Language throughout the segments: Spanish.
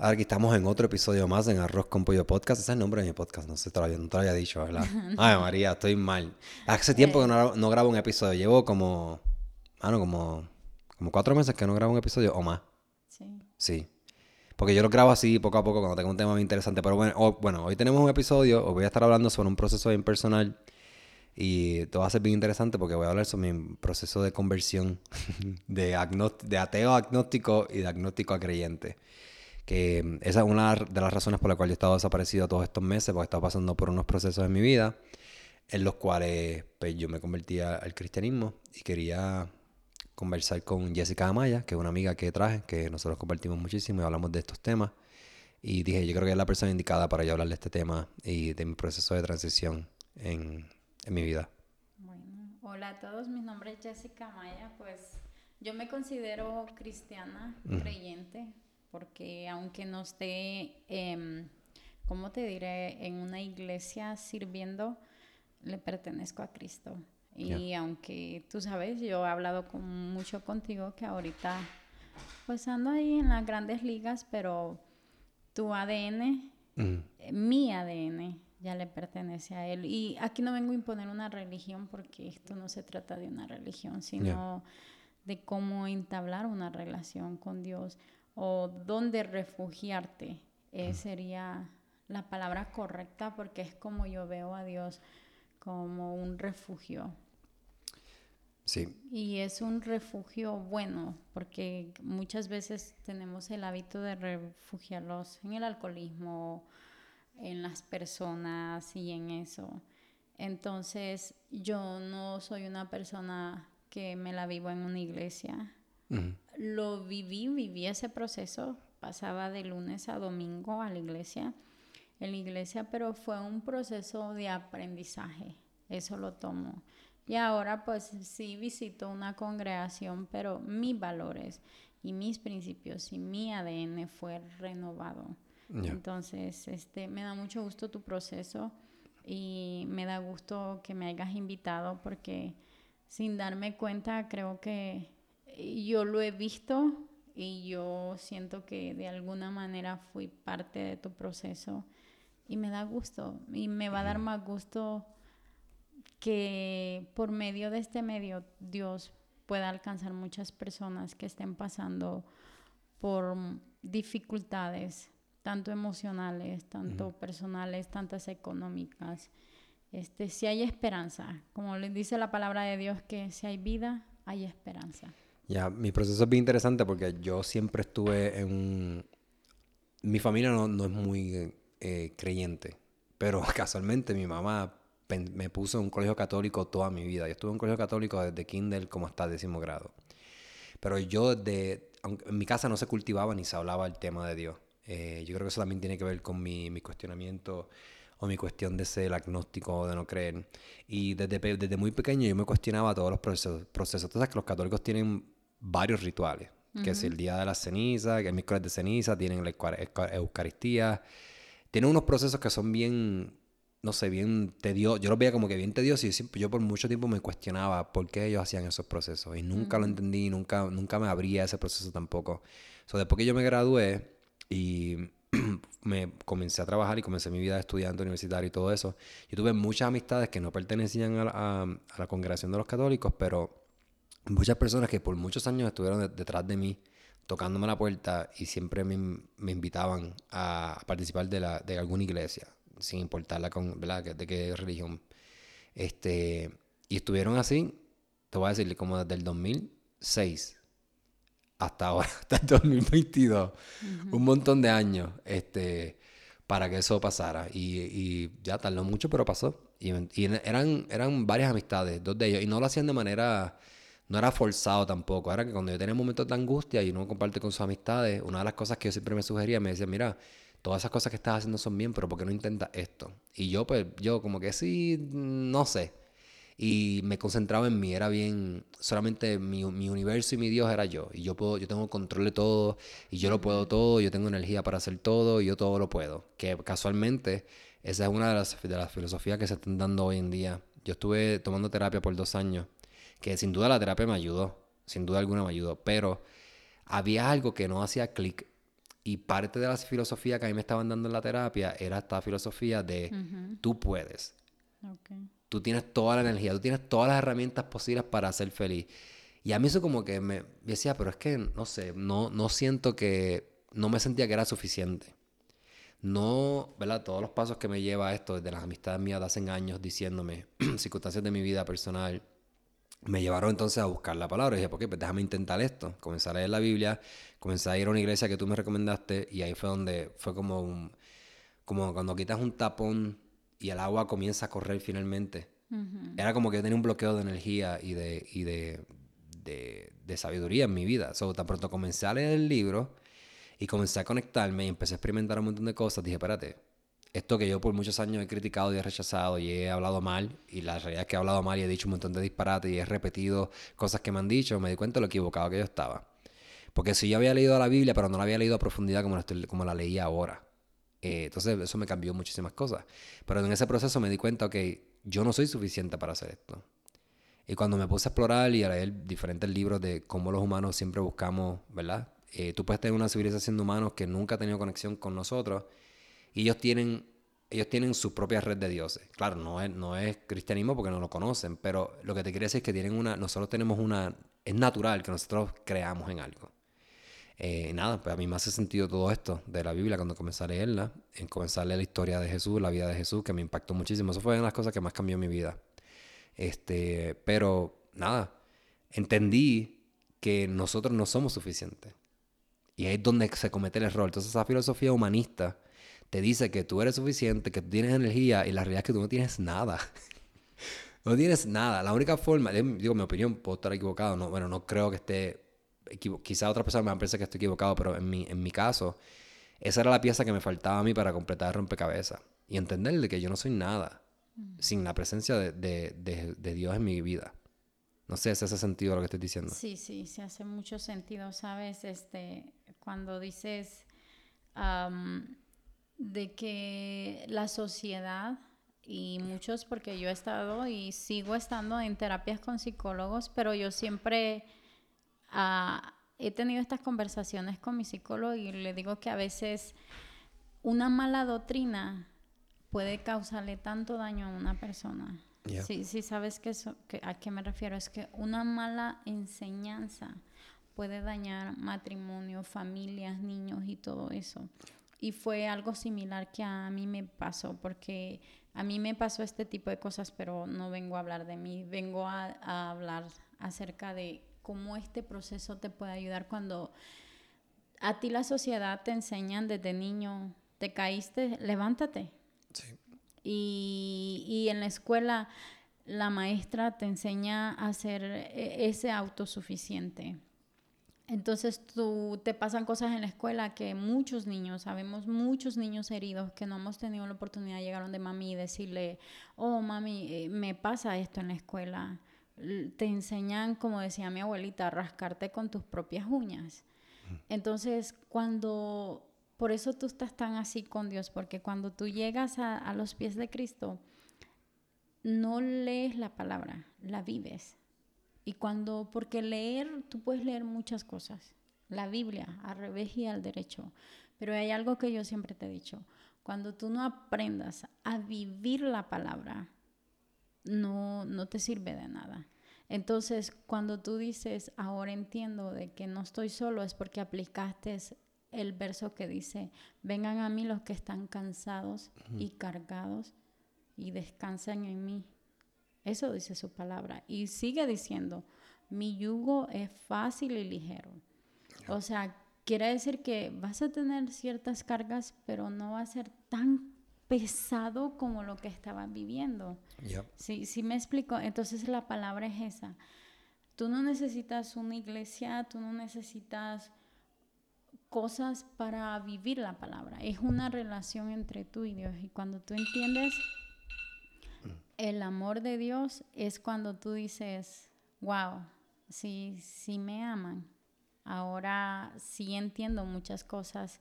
Ahora aquí estamos en otro episodio más en Arroz con Pollo Podcast. Ese es el nombre de mi podcast, no sé, todavía no te lo había dicho, ¿verdad? Ay, María, estoy mal. Hace tiempo que no, no grabo un episodio. Llevo como, bueno, como, como cuatro meses que no grabo un episodio o más. Sí. Sí. Porque yo lo grabo así poco a poco cuando tengo un tema muy interesante. Pero bueno, bueno, hoy tenemos un episodio. Os voy a estar hablando sobre un proceso bien personal. Y todo va a ser bien interesante porque voy a hablar sobre mi proceso de conversión de, de ateo a agnóstico y de agnóstico a creyente que esa es una de las razones por las cuales yo he estado desaparecido todos estos meses, porque he estado pasando por unos procesos en mi vida en los cuales pues, yo me convertí al cristianismo y quería conversar con Jessica Amaya, que es una amiga que traje, que nosotros compartimos muchísimo y hablamos de estos temas. Y dije, yo creo que es la persona indicada para yo hablar de este tema y de mi proceso de transición en, en mi vida. Bueno, hola a todos, mi nombre es Jessica Amaya, pues yo me considero cristiana, creyente, porque aunque no esté, eh, ¿cómo te diré?, en una iglesia sirviendo, le pertenezco a Cristo. Y aunque tú sabes, yo he hablado con, mucho contigo que ahorita pues ando ahí en las grandes ligas, pero tu ADN, mi ADN, ya le pertenece a él. Y aquí no vengo a imponer una religión porque esto no se trata de una religión, sino de cómo entablar una relación con Dios o dónde refugiarte eh, sería la palabra correcta porque es como yo veo a Dios como un refugio. Sí. Y es un refugio bueno porque muchas veces tenemos el hábito de refugiarlos en el alcoholismo, en las personas y en eso. Entonces yo no soy una persona que me la vivo en una iglesia. Lo viví, viví ese proceso, pasaba de lunes a domingo a la iglesia, en la iglesia, pero fue un proceso de aprendizaje, eso lo tomo. Y ahora pues sí visito una congregación, pero mis valores y mis principios y mi ADN fue renovado. Entonces, este, me da mucho gusto tu proceso y me da gusto que me hayas invitado porque sin darme cuenta creo que yo lo he visto y yo siento que de alguna manera fui parte de tu proceso y me da gusto y me va a dar más gusto que por medio de este medio Dios pueda alcanzar muchas personas que estén pasando por dificultades, tanto emocionales, tanto personales, tantas económicas. Este, si hay esperanza, como les dice la palabra de Dios, que si hay vida, hay esperanza. Ya, mi proceso es bien interesante porque yo siempre estuve en un... Mi familia no, no es muy eh, creyente, pero casualmente mi mamá me puso en un colegio católico toda mi vida. Yo estuve en un colegio católico desde kinder como hasta décimo grado. Pero yo de... En mi casa no se cultivaba ni se hablaba el tema de Dios. Eh, yo creo que eso también tiene que ver con mi, mi cuestionamiento o mi cuestión de ser agnóstico o de no creer. Y desde, desde muy pequeño yo me cuestionaba todos los procesos. procesos. Sabes que los católicos tienen varios rituales, que es el día de la ceniza, que el miércoles de ceniza, tienen la Eucaristía, tienen unos procesos que son bien, no sé, bien tediosos, yo los veía como que bien tediosos y yo por mucho tiempo me cuestionaba por qué ellos hacían esos procesos y nunca lo entendí, nunca, nunca me abría ese proceso tampoco. So, después que yo me gradué y me comencé a trabajar y comencé mi vida de estudiante universitario y todo eso, yo tuve muchas amistades que no pertenecían a la congregación de los católicos, pero muchas personas que por muchos años estuvieron detrás de mí tocándome la puerta y siempre me, me invitaban a, participar de, la, de alguna iglesia, sin importar la con, ¿verdad? de qué religión. Este, y estuvieron así, te voy a decir, como desde el 2006 hasta ahora, hasta el 2022, un montón de años este, para que eso pasara. Y, y ya tardó mucho, pero pasó. Y, y, eran, eran varias amistades, dos de ellos, y no lo hacían de manera no era forzado tampoco. Era que cuando yo tenía momentos de angustia y uno comparte con sus amistades, una de las cosas que yo siempre me sugería, me decía, mira, todas esas cosas que estás haciendo son bien, pero ¿por qué no intentas esto? Y yo, pues, yo como que sí, no sé. Y me concentraba en mí, era bien, solamente mi, mi universo y mi Dios era yo. Y yo puedo, yo tengo control de todo, y yo lo puedo todo, yo tengo energía para hacer todo, y yo todo lo puedo. Que casualmente, esa es una de las, de las filosofías que se están dando hoy en día. Yo estuve tomando terapia por dos años que sin duda la terapia me ayudó, sin duda alguna me ayudó, pero había algo que no hacía clic Y parte de la filosofía que a mí me estaban dando en la terapia era esta filosofía de tú puedes. Tú tienes toda la energía, tú tienes todas las herramientas posibles para ser feliz. Y a mí eso como que me decía, pero es que, no sé, no, no siento que, no me sentía que era suficiente. No, ¿verdad? Todos los pasos que me lleva esto, desde las amistades mías de hace años diciéndome circunstancias de mi vida personal, me llevaron entonces a buscar la palabra. Y dije, ¿por qué? Pues déjame intentar esto. Comencé a leer la Biblia, comencé a ir a una iglesia que tú me recomendaste y ahí fue donde fue como un, como cuando quitas un tapón y el agua comienza a correr finalmente. Era como que yo tenía un bloqueo de energía y de, y de, de, sabiduría en mi vida. So, tan pronto comencé a leer el libro y comencé a conectarme y empecé a experimentar un montón de cosas, dije, espérate, esto que yo por muchos años he criticado y he rechazado y he hablado mal, y la realidad es que he hablado mal y he dicho un montón de disparates y he repetido cosas que me han dicho, me di cuenta lo equivocado que yo estaba. Porque si yo había leído la Biblia, pero no la había leído a profundidad como la, como la leía ahora. Eh, entonces eso me cambió muchísimas cosas. Pero en ese proceso me di cuenta que yo no soy suficiente para hacer esto. Y cuando me puse a explorar y a leer diferentes libros de cómo los humanos siempre buscamos, ¿verdad? Eh, tú puedes tener una civilización de humanos que nunca ha tenido conexión con nosotros y ellos tienen, ellos tienen su propia red de dioses. Claro, no es, no es cristianismo porque no lo conocen, pero lo que te quiere decir es que tienen una, nosotros tenemos una, es natural que nosotros creamos en algo. Eh, nada, pues a mí me hace sentido todo esto de la Biblia cuando comencé a leerla, en comenzar a leer la historia de Jesús, la vida de Jesús, que me impactó muchísimo. Eso fue una de las cosas que más cambió mi vida. Este, pero nada, entendí que nosotros no somos suficientes. Y ahí es donde se comete el error. Entonces esa filosofía humanista te dice que tú eres suficiente, que tú tienes energía y la realidad es que tú no tienes nada. no tienes nada. La única forma, digo mi opinión, puedo estar equivocado, no, bueno, no creo que esté, quizá otra persona me parece que estoy equivocado, pero en mi, en mi caso, esa era la pieza que me faltaba a mí para completar el rompecabezas. Y entender de que yo no soy nada sin la presencia de, Dios en mi vida. No sé si hace sentido lo que estoy diciendo. Sí, sí, se hace mucho sentido, ¿sabes? Este, cuando dices de que la sociedad y muchos, porque yo he estado y sigo estando en terapias con psicólogos, pero yo siempre ah, he tenido estas conversaciones con mi psicólogo y le digo que a veces una mala doctrina puede causarle tanto daño a una persona. Sí, sí, sabes que, eso, que a qué me refiero. Es que una mala enseñanza puede dañar matrimonio, familias, niños y todo eso. Y fue algo similar que a mí me pasó, porque a mí me pasó este tipo de cosas, pero no vengo a hablar de mí, vengo a, a hablar acerca de cómo este proceso te puede ayudar cuando a ti la sociedad te enseñan desde niño, te caíste, levántate, y, y en la escuela la maestra te enseña a ser e, ese autosuficiente. Entonces tú te pasan cosas en la escuela que muchos niños, sabemos muchos niños heridos que no hemos tenido la oportunidad, llegaron de mami y decirle, oh mami, eh, me pasa esto en la escuela. Te enseñan, como decía mi abuelita, a rascarte con tus propias uñas. Entonces, cuando por eso tú estás tan así con Dios, porque cuando tú llegas a, los pies de Cristo, no lees la palabra, la vives. Y cuando, porque leer, tú puedes leer muchas cosas, la Biblia, al revés y al derecho. Pero hay algo que yo siempre te he dicho, cuando tú no aprendas a vivir la palabra, no, no te sirve de nada. Entonces, cuando tú dices, ahora entiendo de que no estoy solo, es porque aplicaste el verso que dice, vengan a mí los que están cansados y cargados y descansen en mí. Eso dice su palabra. Y sigue diciendo, mi yugo es fácil y ligero. O sea, quiere decir que vas a tener ciertas cargas, pero no va a ser tan pesado como lo que estabas viviendo. Sí, sí me explico. Entonces la palabra es esa. Tú no necesitas una iglesia, tú no necesitas cosas para vivir la palabra. Es una relación entre tú y Dios. Y cuando tú entiendes el amor de Dios, es cuando tú dices, wow, sí, sí me aman. Ahora sí entiendo muchas cosas.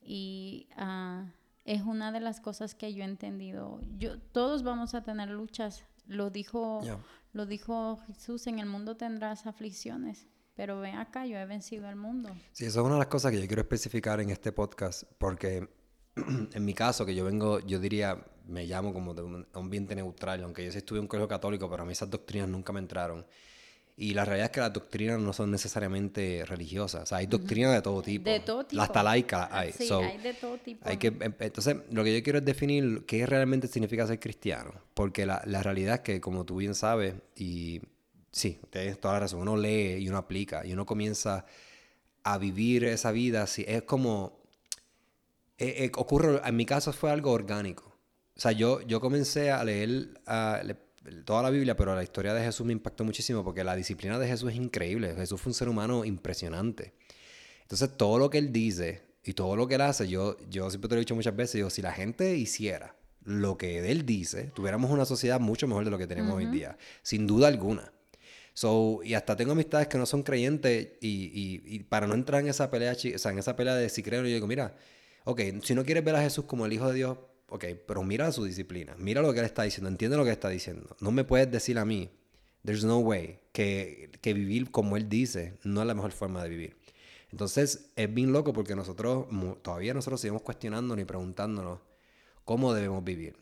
Y ah, es una de las cosas que yo he entendido. Yo, todos vamos a tener luchas. Lo dijo, lo dijo Jesús, en el mundo tendrás aflicciones pero ven acá, yo he vencido el mundo. Sí, eso es una de las cosas que yo quiero especificar en este podcast, porque en mi caso, que yo vengo, yo diría, me llamo como de un ambiente neutral, aunque yo sí estuve en un colegio católico, pero a mí esas doctrinas nunca me entraron. Y la realidad es que las doctrinas no son necesariamente religiosas. O sea, hay doctrinas de todo tipo. De todo tipo. Las talaicas hay. Sí, hay de todo tipo. Hay que, em, entonces, lo que yo quiero es definir qué realmente significa ser cristiano. Porque la, la realidad es que, como tú bien sabes, y sí, tienes toda la razón, uno lee y uno aplica y uno comienza a vivir esa vida. Así, es como... eh, eh, ocurre, en mi caso fue algo orgánico. O sea, yo, yo comencé a leer a- le- toda la Biblia, pero la historia de Jesús me impactó muchísimo porque la disciplina de Jesús es increíble. Jesús fue un ser humano impresionante. Entonces, todo lo que él dice y todo lo que él hace, yo, yo siempre te lo he dicho muchas veces, digo, si la gente hiciera lo que él dice, tuviéramos una sociedad mucho mejor de lo que tenemos hoy día, sin duda alguna. So, y hasta tengo amistades que no son creyentes y, y- y para no entrar en esa pelea, o sea, en esa pelea de si creo, yo digo, mira, ok, si no quieres ver a Jesús como el Hijo de Dios, ok, pero mira su disciplina, mira lo que él está diciendo, entiende lo que está diciendo. No me puedes decir a mí, there's no way, que, que vivir como él dice no es la mejor forma de vivir. Entonces, es bien loco porque nosotros, todavía nosotros seguimos cuestionándonos y preguntándonos cómo debemos vivir.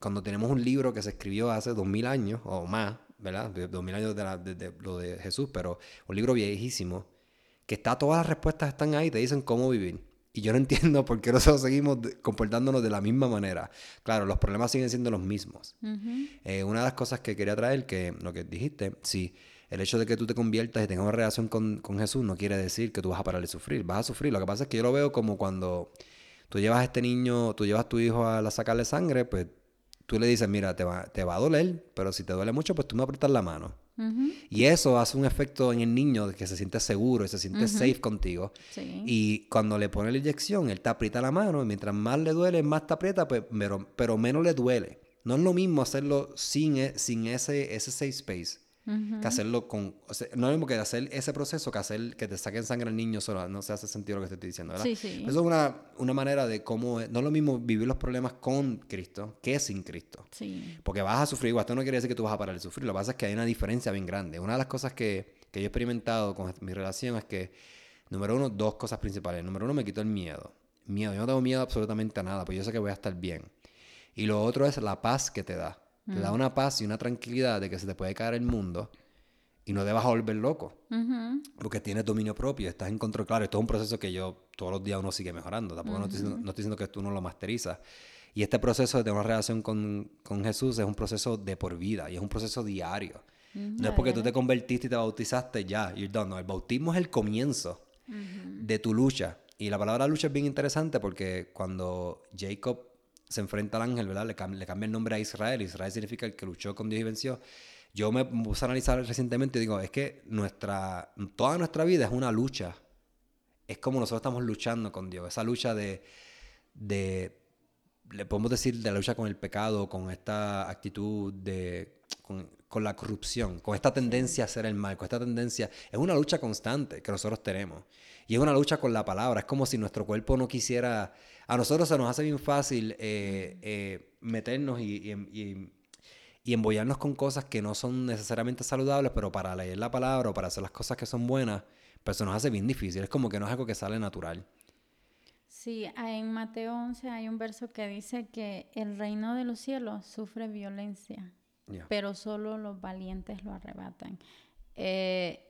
Cuando tenemos un libro que se escribió hace dos mil años o más, ¿verdad? Dos mil años de, la- de- de lo de Jesús, pero un libro viejísimo, que está, todas las respuestas están ahí, te dicen cómo vivir. Y yo no entiendo por qué nosotros seguimos comportándonos de la misma manera. Claro, los problemas siguen siendo los mismos. Eh, una de las cosas que quería traer, que lo que dijiste, sí, el hecho de que tú te conviertas y tengas una relación con, con Jesús no quiere decir que tú vas a parar de sufrir, vas a sufrir. Lo que pasa es que yo lo veo como cuando tú llevas a este niño, tú llevas a tu hijo a la sacarle sangre, pues tú le dices, mira, te va, te va a doler, pero si te duele mucho, pues tú me aprietas la mano. Ujú. Y eso hace un efecto en el niño de que se siente seguro y se siente safe contigo. Sí. Y cuando le pone la inyección, él te aprieta la mano y mientras más le duele, más te aprieta, pues, pero, pero menos le duele. No es lo mismo hacerlo sin, e- sin ese, ese safe space Que hacerlo con... o sea, no es lo mismo que hacer ese proceso que hacer que te saquen sangre al niño solo. No se hace sentido lo que te estoy diciendo, ¿verdad? Sí, sí. Eso es una, una manera de cómo... No es lo mismo vivir los problemas con Cristo que sin Cristo. Sí. Porque vas a sufrir igual. Esto no quiere decir que tú vas a parar de sufrir. Lo que pasa es que hay una diferencia bien grande. Una de las cosas que, que yo he experimentado con mi relación es que, número uno, dos cosas principales. Número uno, me quitó el miedo. Miedo. Yo no tengo miedo absolutamente a nada, pues yo sé que voy a estar bien. Y lo otro es la paz que te da. Te da una paz y una tranquilidad de que se te puede caer el mundo y no te vas a volver loco. Porque tienes dominio propio, estás en control. Claro, esto es un proceso que yo todos los días uno sigue mejorando. Tampoco no, estoy diciendo, no estoy diciendo que tú no lo masterizas. Y este proceso de tener una relación con, con Jesús es un proceso de por vida y es un proceso diario. No es porque tú te convertiste y te bautizaste ya, you're done. No, el bautismo es el comienzo de tu lucha. Y la palabra lucha es bien interesante porque cuando Jacob se enfrenta al ángel, ¿verdad? Le, cam- le cambia el nombre a Israel. Israel significa el que luchó con Dios y venció. Yo me puse a analizar recientemente y digo, es que nuestra, toda nuestra vida es una lucha. Es como nosotros estamos luchando con Dios. Esa lucha de, de le podemos decir, de la lucha con el pecado, con esta actitud de, con, la corrupción, con esta tendencia a hacer el mal, con esta tendencia, es una lucha constante que nosotros tenemos. Y es una lucha con la palabra, es como si nuestro cuerpo no quisiera, a nosotros se nos hace bien fácil eh, eh, meternos y, y, y- y embollarnos con cosas que no son necesariamente saludables, pero para leer la palabra o para hacer las cosas que son buenas, pues se nos hace bien difícil, es como que no es algo que sale natural. Sí, en Mateo 11 hay un verso que dice que el reino de los cielos sufre violencia, pero solo los valientes lo arrebatan. Eh,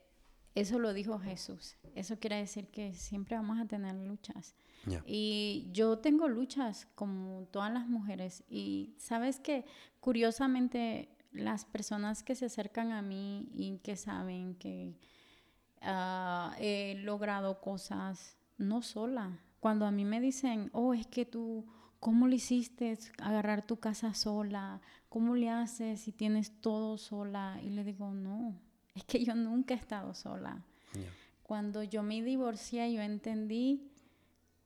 eso lo dijo Jesús. Eso quiere decir que siempre vamos a tener luchas. Y yo tengo luchas como todas las mujeres. Y sabes que curiosamente las personas que se acercan a mí y que saben que ah, he logrado cosas no sola. Cuando a mí me dicen, oh, es que tú, ¿cómo le hiciste agarrar tu casa sola? ¿Cómo le haces si tienes todo sola? Y le digo, no, es que yo nunca he estado sola. Cuando yo me divorcié, yo entendí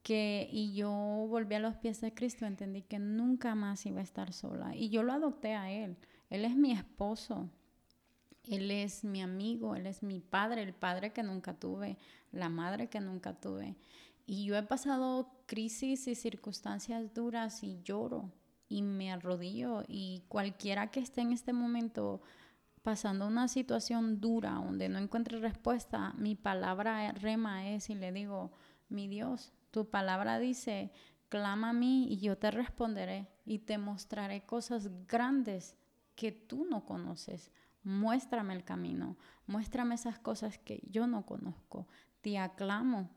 que, y yo volví a los pies de Cristo, entendí que nunca más iba a estar sola. Y yo lo adopté a Él. Él es mi esposo. Él es mi amigo, Él es mi padre, el padre que nunca tuve, la madre que nunca tuve. Y yo he pasado crisis y circunstancias duras y lloro y me arrodillo y cualquiera que esté en este momento pasando una situación dura donde no encuentre respuesta, mi palabra rema es y le digo, mi Dios, tu palabra dice, clama a mí y yo te responderé y te mostraré cosas grandes que tú no conoces. Muéstrame el camino, muéstrame esas cosas que yo no conozco. Te aclamo,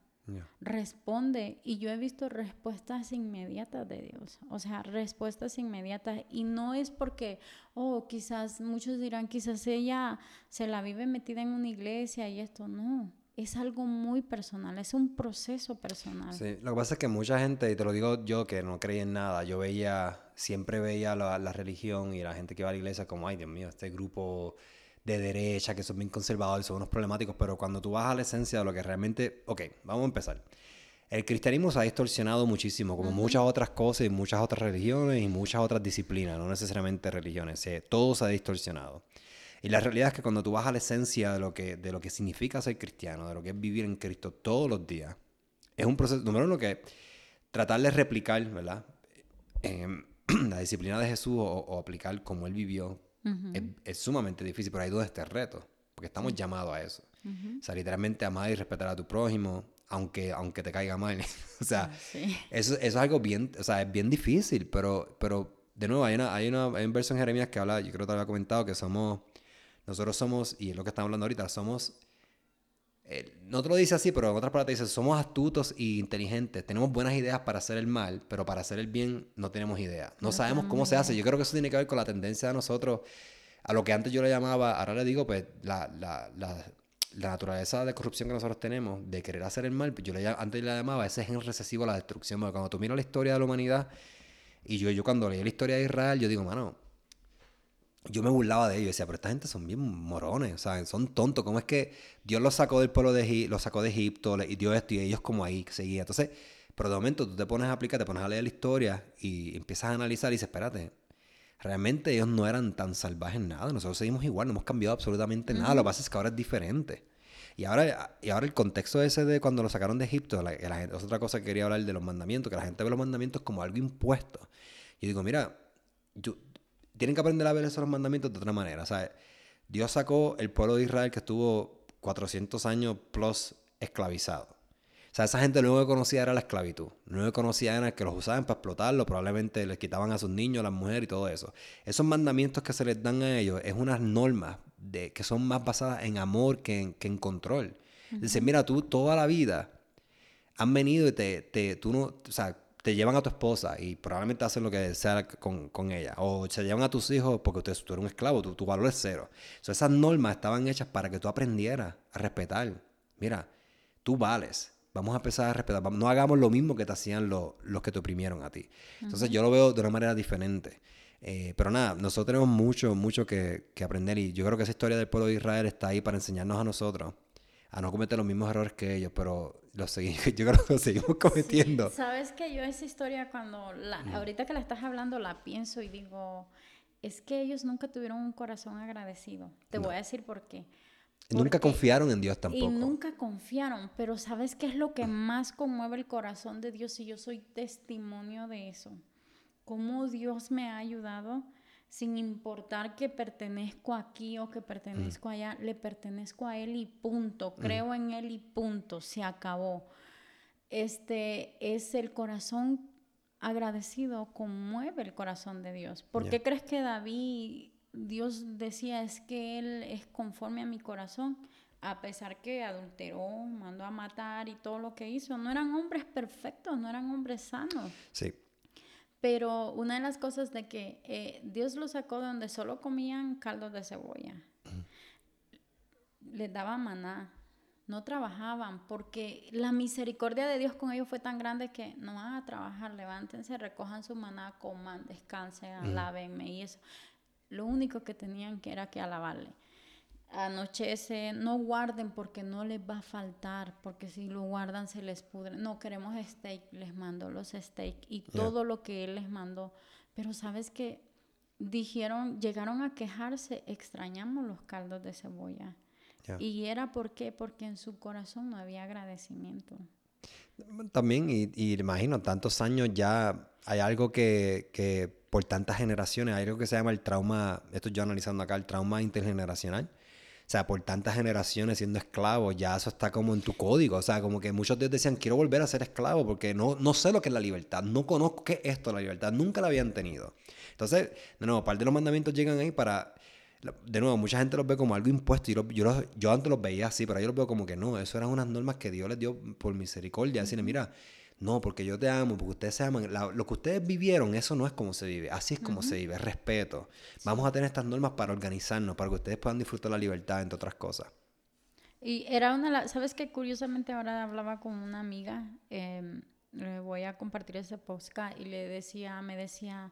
responde. Y yo he visto respuestas inmediatas de Dios. O sea, respuestas inmediatas. Y no es porque, oh, quizás muchos dirán, quizás ella se la vive metida en una iglesia y esto. No, es algo muy personal, es un proceso personal. Sí, lo que pasa es que mucha gente, y te lo digo yo que no creía en nada, yo veía, siempre veía la, la religión y la gente que va a la iglesia como, ay Dios mío, este grupo de derecha, que son bien conservadores, son unos problemáticos, pero cuando tú vas a la esencia de lo que realmente, ok, vamos a empezar. El cristianismo se ha distorsionado muchísimo, como muchas otras cosas y muchas otras religiones y muchas otras disciplinas, no necesariamente religiones, todo se ha distorsionado. Y la realidad es que cuando tú vas a la esencia de lo que, de lo que significa ser cristiano, de lo que es vivir en Cristo todos los días, es un proceso, número uno, que tratar de replicar, ¿verdad? Em, la disciplina de Jesús o, aplicar como él vivió es, sumamente difícil, pero hay dos este reto, porque estamos llamados a eso. O sea, literalmente amar y respetar a tu prójimo, aunque, aunque te caiga mal. o sea, ah, eso, eso, es algo bien, o sea, es bien difícil, pero, pero de nuevo, hay una, hay una, hay un verso en Jeremías que habla, yo creo que te había comentado, que somos, nosotros somos, y es lo que estamos hablando ahorita, somos no te lo dice así, pero en otras palabras dice, somos astutos e inteligentes, tenemos buenas ideas para hacer el mal, pero para hacer el bien no tenemos idea. No, sabemos cómo se hace. Yo creo que eso tiene que ver con la tendencia de nosotros a lo que antes yo le llamaba, ahora le digo, pues la, la, la, la naturaleza de corrupción que nosotros tenemos, de querer hacer el mal, pues, yo le, antes le llamaba ese gen recesivo a la destrucción. Porque cuando tú miras la historia de la humanidad, y yo, yo cuando leí la historia de Israel, yo digo, mano, yo me burlaba de ellos decía, pero esta gente son bien morones, ¿saben? Son tontos. ¿Cómo es que Dios los sacó del pueblo de Egipto, los sacó de Egipto y dio esto y ellos como ahí seguían? Entonces, pero de momento tú te pones a aplicar, te pones a leer la historia y empiezas a analizar y dices, espérate, realmente ellos no eran tan salvajes nada. Nosotros seguimos igual, no hemos cambiado absolutamente nada. Lo que pasa es que ahora es diferente. Y ahora, y ahora el contexto ese de cuando lo sacaron de Egipto, la, la, es otra cosa que quería hablar de los mandamientos, que la gente ve los mandamientos como algo impuesto. Y digo, mira, yo, tienen que aprender a ver esos mandamientos de otra manera. sea, Dios sacó el pueblo de Israel que estuvo 400 años plus esclavizado. O sea, esa gente lo único que conocía era la esclavitud. Lo único que conocía era que los usaban para explotarlo, probablemente les quitaban a sus niños, a las mujeres y todo eso. Esos mandamientos que se les dan a ellos es unas normas de, que son más basadas en amor que en, que en control. Dice, mira, tú toda la vida han venido y te, te, tú no, o sea, te llevan a tu esposa y probablemente hacen lo que sea con, con ella. O se llevan a tus hijos porque tú, tú eres un esclavo, tu, tu valor es cero. esas normas estaban hechas para que tú aprendieras a respetar. Mira, tú vales. Vamos a empezar a respetar. No hagamos lo mismo que te hacían los que te oprimieron a ti. Entonces yo lo veo de una manera diferente. Eh, pero nada, nosotros tenemos mucho, mucho que, que aprender y yo creo que esa historia del pueblo de Israel está ahí para enseñarnos a nosotros a no cometer los mismos errores que ellos, pero lo seguimos, yo creo que lo seguimos cometiendo. Sabes que yo esa historia cuando, la, ahorita que la estás hablando, la pienso y digo, es que ellos nunca tuvieron un corazón agradecido. Te voy a decir por qué. nunca confiaron en Dios tampoco. Y nunca confiaron, pero ¿sabes qué es lo que más conmueve el corazón de Dios? Y yo soy testimonio de eso. Cómo Dios me ha ayudado sin importar que pertenezco aquí o que pertenezco allá, le pertenezco a Él y punto, creo en Él y punto, se acabó. Este es el corazón agradecido, conmueve el corazón de Dios. ¿Por qué crees que David, Dios decía, es que Él es conforme a mi corazón? A pesar que adulteró, mandó a matar y todo lo que hizo, no eran hombres perfectos, no eran hombres sanos. Sí. Pero una de las cosas de que eh, Dios los sacó de donde solo comían caldo de cebolla. Les daba maná. No trabajaban porque la misericordia de Dios con ellos fue tan grande que no van a trabajar. Levántense, recojan su maná, coman, descansen, alábenme y eso. Lo único que tenían que era que alabarle anochece, no guarden porque no les va a faltar, porque si lo guardan se les pudre. No, queremos steak, les mando los steak y todo lo que él les mandó. Pero sabes que dijeron, llegaron a quejarse, extrañamos los caldos de cebolla. Y era por qué, porque en su corazón no había agradecimiento. También, y, y imagino, tantos años ya hay algo que, que por tantas generaciones. Hay algo que se llama el trauma, esto yo analizando acá, el trauma intergeneracional. Sea, por tantas generaciones siendo esclavo, ya eso está como en tu código. O sea, como que muchos de ellos decían, quiero volver a ser esclavo porque no, no sé lo que es la libertad, no conozco qué es esto la libertad, nunca la habían tenido. Entonces, de nuevo, parte de los mandamientos llegan ahí para de nuevo, mucha gente los ve como algo impuesto. Yo, yo, yo, antes los veía así, pero yo los veo como que no, eso eran unas normas que Dios les dio por misericordia. Decirle, mira, no, porque yo te amo, porque ustedes se aman. lo que ustedes vivieron, eso no es como se vive. Así es como se vive, respeto. Vamos a tener estas normas para organizarnos, para que ustedes puedan disfrutar la libertad, entre otras cosas. Y era una, ¿sabes qué? Curiosamente ahora hablaba con una amiga, em, le voy a compartir ese podcast y le decía, me decía,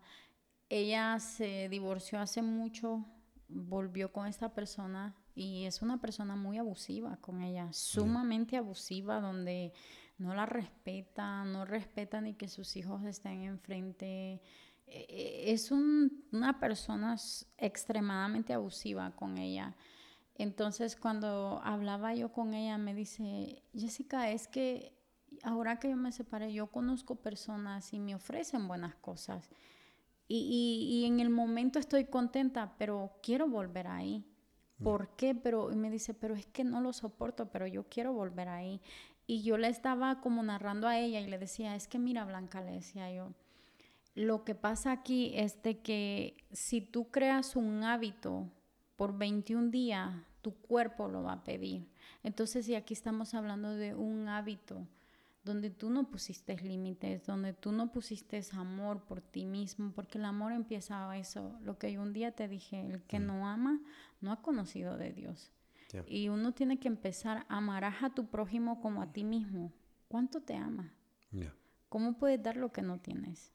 ella se divorció hace mucho volvió con esta persona y es una persona muy abusiva con ella, sumamente abusiva, donde no la respeta, no respeta ni que sus hijos estén enfrente. E, e, es una persona extremadamente abusiva con ella. Entonces cuando hablaba yo con ella me dice, Jessica, es que ahora que yo me separé, yo conozco personas y me ofrecen buenas cosas y, en el momento estoy contenta, pero quiero volver ahí. Mm. ¿Por qué? Pero me dice, pero es que no lo soporto, pero yo quiero volver ahí. Y yo le estaba como narrando a ella y le decía, es que mira, Blanca, le decía yo, lo que pasa aquí es de que si tú creas un hábito por 21 días, tu cuerpo lo va a pedir. Entonces, si aquí estamos hablando de un hábito, donde tú no pusiste límites, donde tú no pusiste amor por ti mismo, porque el amor empieza a eso, lo que un día te dije, el que mm. no ama no ha conocido de Dios. Y uno tiene que empezar a amar a tu prójimo como a ti mismo. ¿Cuánto te ama? ¿Cómo puedes dar lo que no tienes?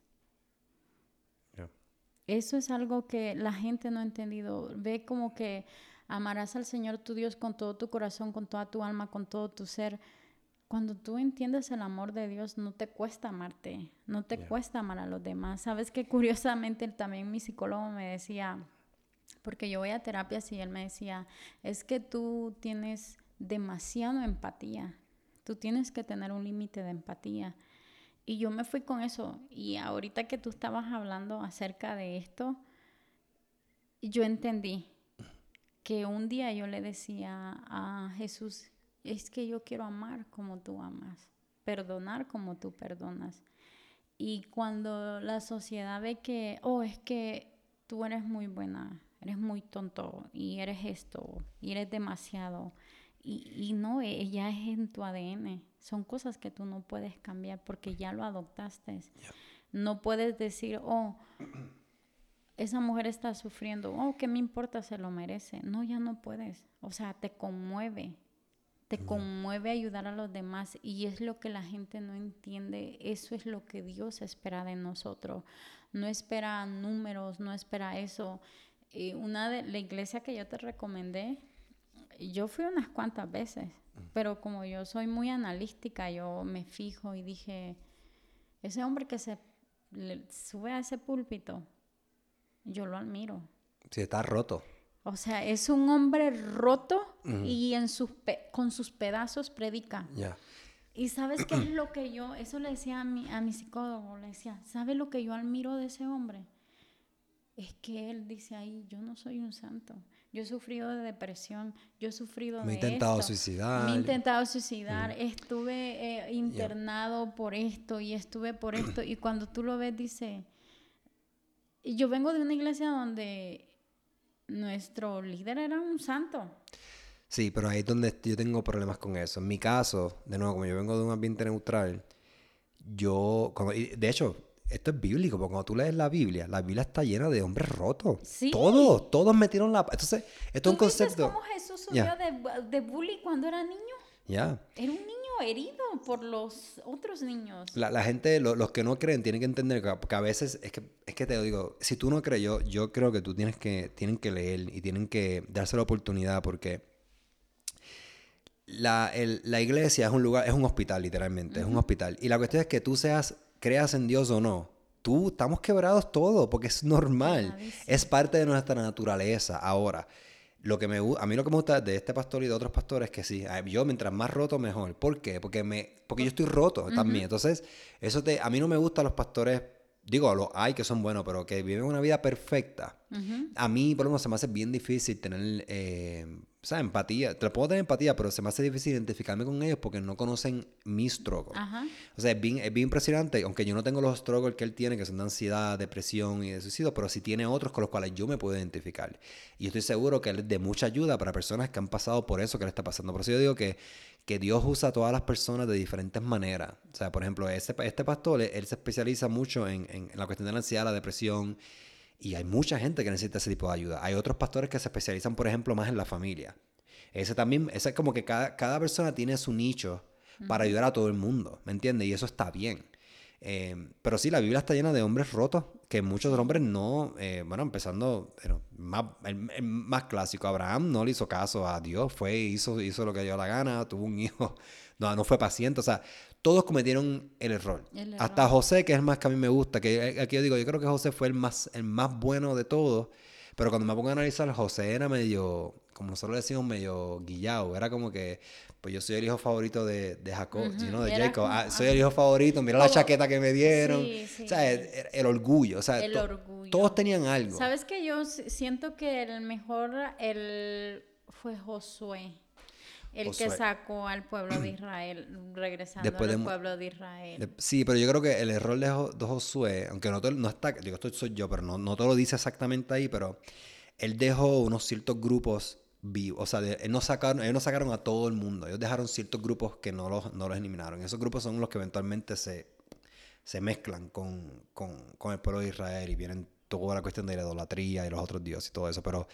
Eso es algo que la gente no ha entendido. Ve como que amarás al Señor tu Dios con todo tu corazón, con toda tu alma, con todo tu ser cuando tú entiendes el amor de Dios, no te cuesta amarte, no te cuesta amar a los demás. Sabes que curiosamente también mi psicólogo me decía, porque yo voy a terapias y él me decía, es que tú tienes demasiado empatía, tú tienes que tener un límite de empatía. Y yo me fui con eso. Y ahorita que tú estabas hablando acerca de esto, yo entendí que un día yo le decía a Jesús, es que yo quiero amar como tú amas, perdonar como tú perdonas. Y cuando la sociedad ve que, oh, es que tú eres muy buena, eres muy tonto y eres esto y eres demasiado. Y, y no, ella es en tu ADN. Son cosas que tú no puedes cambiar porque ya lo adoptaste. No puedes decir, oh, esa mujer está sufriendo, oh, ¿qué me importa? Se lo merece. No, ya no puedes. O sea, te conmueve te conmueve ayudar a los demás y es lo que la gente no entiende. Eso es lo que Dios espera de nosotros. No espera números, no espera eso. Eh, una de la iglesia que yo te recomendé, yo fui unas cuantas veces, pero como yo soy muy analítica, yo me fijo y dije, ese hombre que se sube a ese púlpito, yo lo admiro. Sí, está roto. O sea, es un hombre roto y en sus con sus pedazos predica. Y sabes qué es lo que yo, eso le decía a mi, a mi psicólogo, le decía, ¿sabe lo que yo admiro de ese hombre? Es que él dice ahí, yo no soy un santo. Yo he sufrido de depresión, yo he sufrido me he intentado suicidar. Me he intentado suicidar, estuve eh, internado por esto y estuve por esto. Y cuando tú lo ves, dice, yo vengo de una iglesia donde nuestro líder era un santo. Sí, pero ahí es donde yo tengo problemas con eso. En mi caso, de nuevo, como yo vengo de un ambiente neutral, yo, de hecho, esto es bíblico, porque cuando tú lees la Biblia, la Biblia está llena de hombres rotos. Sí. Todos, todos metieron la... Entonces, esto es un concepto... cómo Jesús subió de, de bully cuando era niño? Ya. Era un niño herido por los otros niños. La, gente, los que no creen, tienen que entender que, a veces, es que, es que te digo, si tú no crees, yo, yo creo que tú tienes que, tienen que leer y tienen que darse la oportunidad porque la, iglesia es un lugar, es un hospital literalmente, es un hospital. Y la cuestión es que tú seas, creas en Dios o no, tú estamos quebrados todos porque es normal, es parte de nuestra naturaleza. Ahora, lo que me, a mí lo que me gusta de este pastor y de otros pastores es que sí, yo mientras más roto mejor. ¿Por qué? Porque, me, porque yo estoy roto también. Entonces, eso te, a mí no me gustan los pastores digo, los hay que son buenos, pero que viven una vida perfecta, a mí por lo menos se me hace bien difícil tener, eh, o sea, empatía. Te puedo tener empatía, pero se me hace difícil identificarme con ellos porque no conocen mis struggles. O sea, es bien, es bien impresionante, aunque yo no tengo los struggles que él tiene, que son de ansiedad, depresión y de suicidio, pero sí tiene otros con los cuales yo me puedo identificar. Y estoy seguro que él es de mucha ayuda para personas que han pasado por eso que le está pasando. Por eso yo digo que que Dios usa a todas las personas de diferentes maneras. O sea, por ejemplo, este, este pastor, él se especializa mucho en, en, la cuestión de la ansiedad, la depresión, y hay mucha gente que necesita ese tipo de ayuda. Hay otros pastores que se especializan, por ejemplo, más en la familia. Ese también, ese es como que cada, cada persona tiene su nicho para ayudar a todo el mundo, ¿me entiendes? Y eso está bien. Eh, pero sí, la Biblia está llena de hombres rotos, que muchos hombres no, eh, bueno, empezando, más, el, más clásico, Abraham no le hizo caso a Dios, fue, hizo, hizo lo que dio la gana, tuvo un hijo, no, no fue paciente, o sea, todos cometieron el error. Hasta José, que es el más que a mí me gusta, que aquí yo digo, yo creo que José fue el más, el más bueno de todos, pero cuando me pongo a analizar, José era medio, como nosotros decimos, medio guillado, era como que pues yo soy el hijo favorito de, de Jacob, de Jacob. Ah, soy el hijo favorito, mira la chaqueta que me dieron. O sea, el, orgullo. O sea, el orgullo. todos tenían algo. ¿Sabes que Yo siento que el mejor el, fue Josué. El que sacó al pueblo de Israel, regresando al pueblo de Israel. sí, pero yo creo que el error de, Josué, aunque no, no está, digo, esto soy yo, pero no, no te lo dice exactamente ahí, pero él dejó unos ciertos grupos o sea, ellos, no sacaron, ellos no sacaron a todo el mundo. Ellos dejaron ciertos grupos que no los, no los eliminaron. Esos grupos son los que eventualmente se, se mezclan con, con, con el pueblo de Israel y vienen toda la cuestión de la idolatría y los otros dioses y todo eso. Pero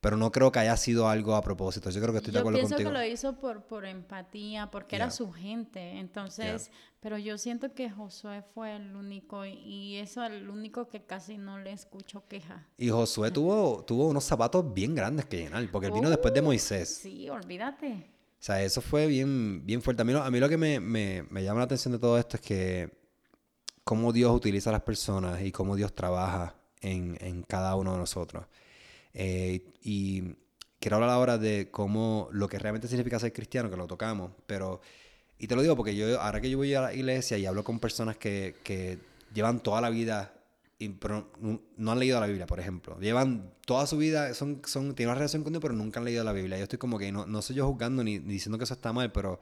pero no creo que haya sido algo a propósito. Yo creo que estoy de acuerdo contigo. Yo pienso que lo hizo por, por empatía, porque era su gente. Entonces, pero yo siento que Josué fue el único y eso el único que casi no le escucho queja. Y Josué tuvo, tuvo unos zapatos bien grandes que llenar, porque él vino después de Moisés. Sí, olvídate. O sea, eso fue bien, bien fuerte. A mí, a mí lo que me, me, me llama la atención de todo esto es que cómo Dios utiliza a las personas y cómo Dios trabaja en, en cada uno de nosotros. Eh, y quiero hablar ahora de cómo lo que realmente significa ser cristiano, que lo tocamos, pero, y te lo digo porque yo, ahora que yo voy a la iglesia y hablo con personas que, que llevan toda la vida, y, pero no han leído la Biblia, por ejemplo, llevan toda su vida, son, son, tienen una relación con Dios, pero nunca han leído la Biblia. Yo estoy como que, no, no soy yo juzgando ni, diciendo que eso está mal, pero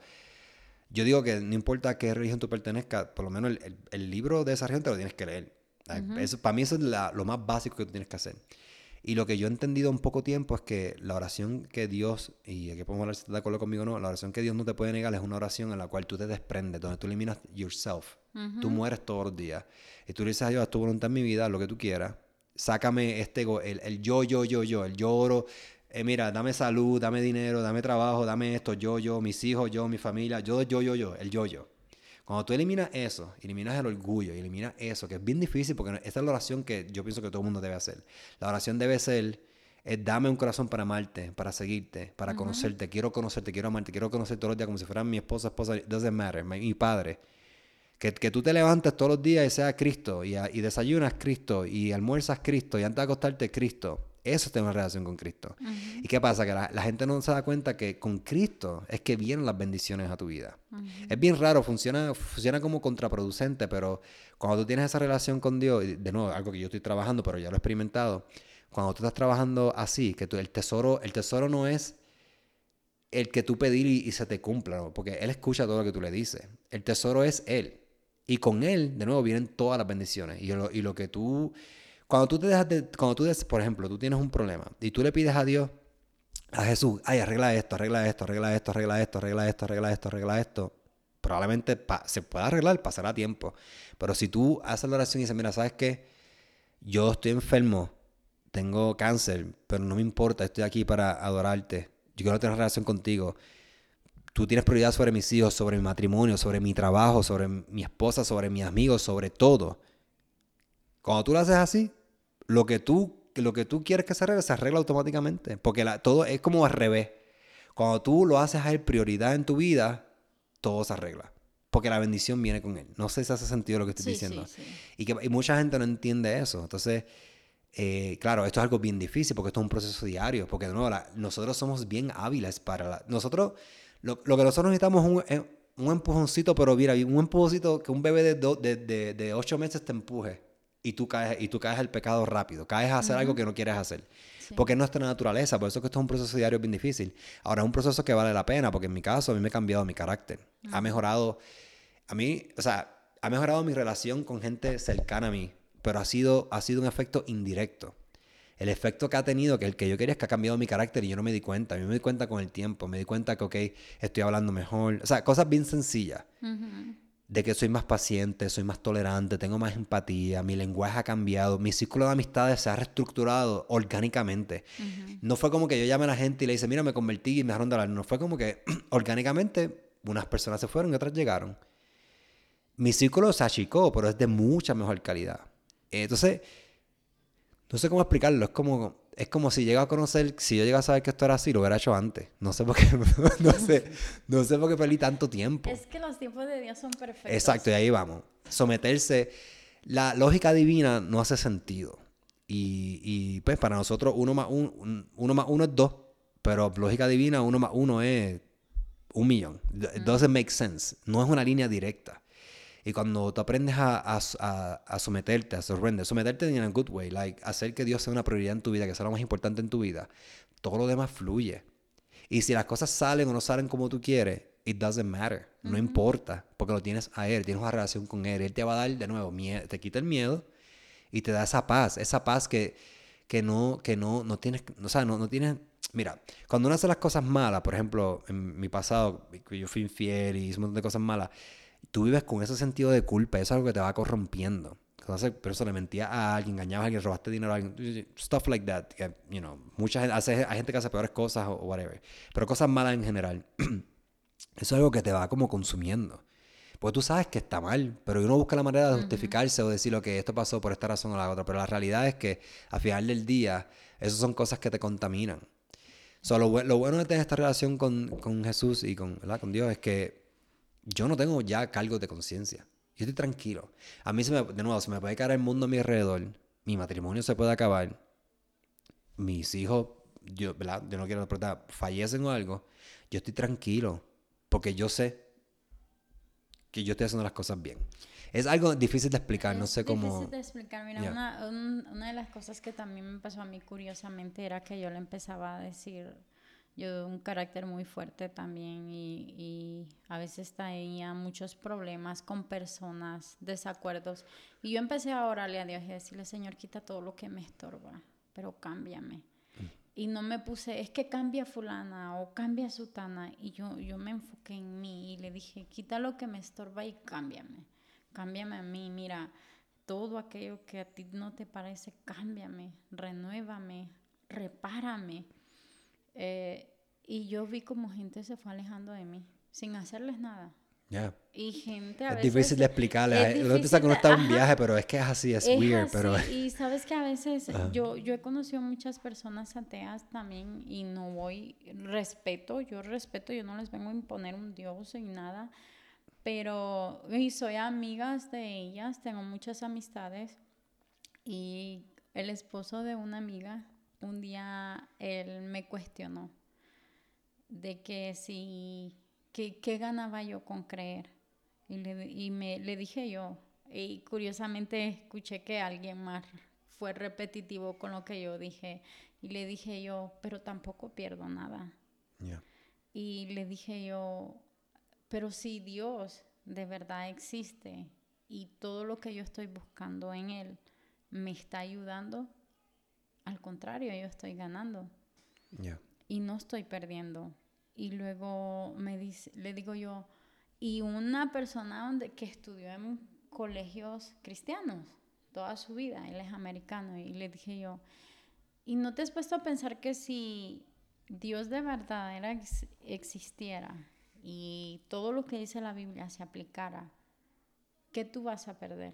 yo digo que no importa a qué religión tú pertenezcas, por lo menos el, el, libro de esa religión te lo tienes que leer. eso, para mí eso es lo más básico que tú tienes que hacer. Y lo que yo he entendido en poco tiempo es que la oración que Dios, y aquí podemos hablar si estás de acuerdo conmigo o no, la oración que Dios no te puede negar es una oración en la cual tú te desprendes, donde tú eliminas yourself. Tú mueres todos los días. Y tú le dices a Dios, tu voluntad en mi vida, lo que tú quieras. Sácame este, el, el yo, yo, yo, yo, el lloro. Eh, mira, dame salud, dame dinero, dame trabajo, dame esto, yo, yo, mis hijos, yo, mi familia, yo, yo, yo, yo, el yo, yo. Cuando tú eliminas eso, eliminas el orgullo eliminas eso, que es bien difícil porque esta es la oración que yo pienso que todo el mundo debe hacer. La oración debe ser, es dame un corazón para amarte, para seguirte, para conocerte. Quiero conocerte, quiero amarte, quiero conocerte todos los días como si fueran mi esposa, esposa, doesn't matter, mi, padre. Que, que, tú te levantes todos los días y seas Cristo, y, y desayunas Cristo, y almuerzas Cristo, y antes de acostarte Cristo. Eso tiene una relación con Cristo. ¿Y qué pasa? Que la, gente no se da cuenta que con Cristo es que vienen las bendiciones a tu vida. Es bien raro, funciona, funciona como contraproducente, pero cuando tú tienes esa relación con Dios, de nuevo, algo que yo estoy trabajando, pero ya lo he experimentado, cuando tú estás trabajando así, que el, tesoro, el tesoro no es el que tú pedir y, se te cumpla, porque Él escucha todo lo que tú le dices. El tesoro es Él. Y con Él, de nuevo, vienen todas las bendiciones. Y y lo que tú cuando tú te dejas de, cuando tú, por ejemplo, tú tienes un problema y tú le pides a Dios, a Jesús, ay, arregla esto, arregla esto, arregla esto, arregla esto, arregla esto, arregla esto, arregla esto, probablemente se pueda arreglar, pasará tiempo. Pero si tú haces la oración y dices, mira, ¿sabes qué? Yo estoy enfermo, tengo cáncer, pero no me importa, estoy aquí para adorarte. Yo quiero tener relación contigo. Tú tienes prioridad sobre mis hijos, sobre mi matrimonio, sobre mi trabajo, sobre mi esposa, sobre mis amigos, sobre todo. Cuando tú lo haces así, lo que tú, lo que tú quieres que se arregle, se arregla automáticamente. Porque todo es como al revés. Cuando tú lo haces a él prioridad en tu vida, todo se arregla. Porque la bendición viene con él. No sé si hace sentido lo que estoy diciendo. Y que mucha gente no entiende eso. Entonces, eh, claro, esto es algo bien difícil porque esto es un proceso diario. Porque de nuevo, nosotros somos bien hábiles para la, Nosotros, lo, que nosotros necesitamos es un, un, empujoncito, pero mira, un empujoncito que un bebé de, de, de, de 8 meses te empuje y tú caes, y tú caes al pecado rápido, caes a hacer algo que no quieres hacer. Porque es nuestra naturaleza, por eso que esto es un proceso diario bien difícil. Ahora es un proceso que vale la pena, porque en mi caso a mí me ha cambiado mi carácter. Ha mejorado, a mí, o sea, ha mejorado mi relación con gente cercana a mí, pero ha sido, ha sido un efecto indirecto. El efecto que ha tenido, que el que yo quería es que ha cambiado mi carácter y yo no me di cuenta. A mí me di cuenta con el tiempo, me di cuenta que, ok, estoy hablando mejor. O sea, cosas bien sencillas de que soy más paciente, soy más tolerante, tengo más empatía, mi lenguaje ha cambiado, mi círculo de amistades se ha reestructurado orgánicamente. No fue como que yo llame a la gente y le dice, mira, me convertí y me dejaron de hablar. No fue como que orgánicamente unas personas se fueron y otras llegaron. Mi círculo se achicó, pero es de mucha mejor calidad. Entonces, no sé cómo explicarlo, es como es como si llega a conocer, si yo llegara a saber que esto era así, lo hubiera hecho antes. No sé por qué, no sé, no sé por qué perdí tanto tiempo. Es que los tiempos de Dios son perfectos. Exacto, y ahí vamos. Someterse, la lógica divina no hace sentido. Y, y pues para nosotros uno más, un, uno más uno es dos, pero lógica divina uno más uno es un millón. It doesn't make sense. No es una línea directa. Y cuando tú aprendes a, a, a, someterte, a surrender, someterte en un good way, like hacer que Dios sea una prioridad en tu vida, que sea lo más importante en tu vida, todo lo demás fluye. Y si las cosas salen o no salen como tú quieres, it doesn't matter. No importa, porque lo tienes a Él, tienes una relación con Él. Él te va a dar de nuevo miedo, te quita el miedo y te da esa paz, esa paz que, que no, que no, no tienes, o sea, no, no tienes, mira, cuando uno hace las cosas malas, por ejemplo, en mi pasado, yo fui infiel y hice un montón de cosas malas, tú vives con ese sentido de culpa, eso es algo que te va corrompiendo. Entonces, pero eso le mentía a alguien, engañabas a alguien, robaste dinero a alguien, stuff like that. you know, mucha gente, hace, hay gente que hace peores cosas o whatever, pero cosas malas en general. eso es algo que te va como consumiendo. Porque tú sabes que está mal, pero uno busca la manera de justificarse o decir lo que esto pasó por esta razón o la otra. Pero la realidad es que al final del día, esas son cosas que te contaminan. So, lo, bueno de tener esta relación con, con Jesús y con, con Dios es que yo no tengo ya cargo de conciencia. Yo estoy tranquilo. A mí, se me, de nuevo, se me puede caer el mundo a mi alrededor. Mi matrimonio se puede acabar. Mis hijos, yo, ¿verdad? yo no quiero preguntar, fallecen o algo. Yo estoy tranquilo. Porque yo sé que yo estoy haciendo las cosas bien. Es algo difícil de explicar, no sé cómo... Difícil de explicar. Mira, una, una de las cosas que también me pasó a mí curiosamente era que yo le empezaba a decir yo un carácter muy fuerte también y, y, a veces tenía muchos problemas con personas, desacuerdos. Y yo empecé a orarle a Dios y decirle, Señor, quita todo lo que me estorba, pero cámbiame. Y no me puse, es que cambia fulana o cambia sutana. Y yo, yo me enfoqué en mí y le dije, quita lo que me estorba y cámbiame. Cámbiame a mí, mira, todo aquello que a ti no te parece, cámbiame, renuévame, repárame eh, y yo vi como gente se fue alejando de mí, sin hacerles nada. Ya. Y gente a es veces... difícil de explicarle. No te que uno está en un viaje, pero es que es así, es, weird. Pero... Y sabes que a veces yo, yo he conocido muchas personas ateas también y no voy, respeto, yo respeto, yo no les vengo a imponer un Dios y nada, pero y soy amigas de ellas, tengo muchas amistades y el esposo de una amiga un día él me cuestionó de que si, que, ¿qué ganaba yo con creer? Y, le, y me, le dije yo, y curiosamente escuché que alguien más fue repetitivo con lo que yo dije, y le dije yo, pero tampoco pierdo nada. Y le dije yo, pero si Dios de verdad existe y todo lo que yo estoy buscando en Él me está ayudando, al contrario, yo estoy ganando. Y no estoy perdiendo. Y luego me dice, le digo yo, y una persona donde, que estudió en colegios cristianos toda su vida, él es americano, y le dije yo, ¿y no te has puesto a pensar que si Dios de verdad era, existiera y todo lo que dice la Biblia se aplicara, ¿qué tú vas a perder?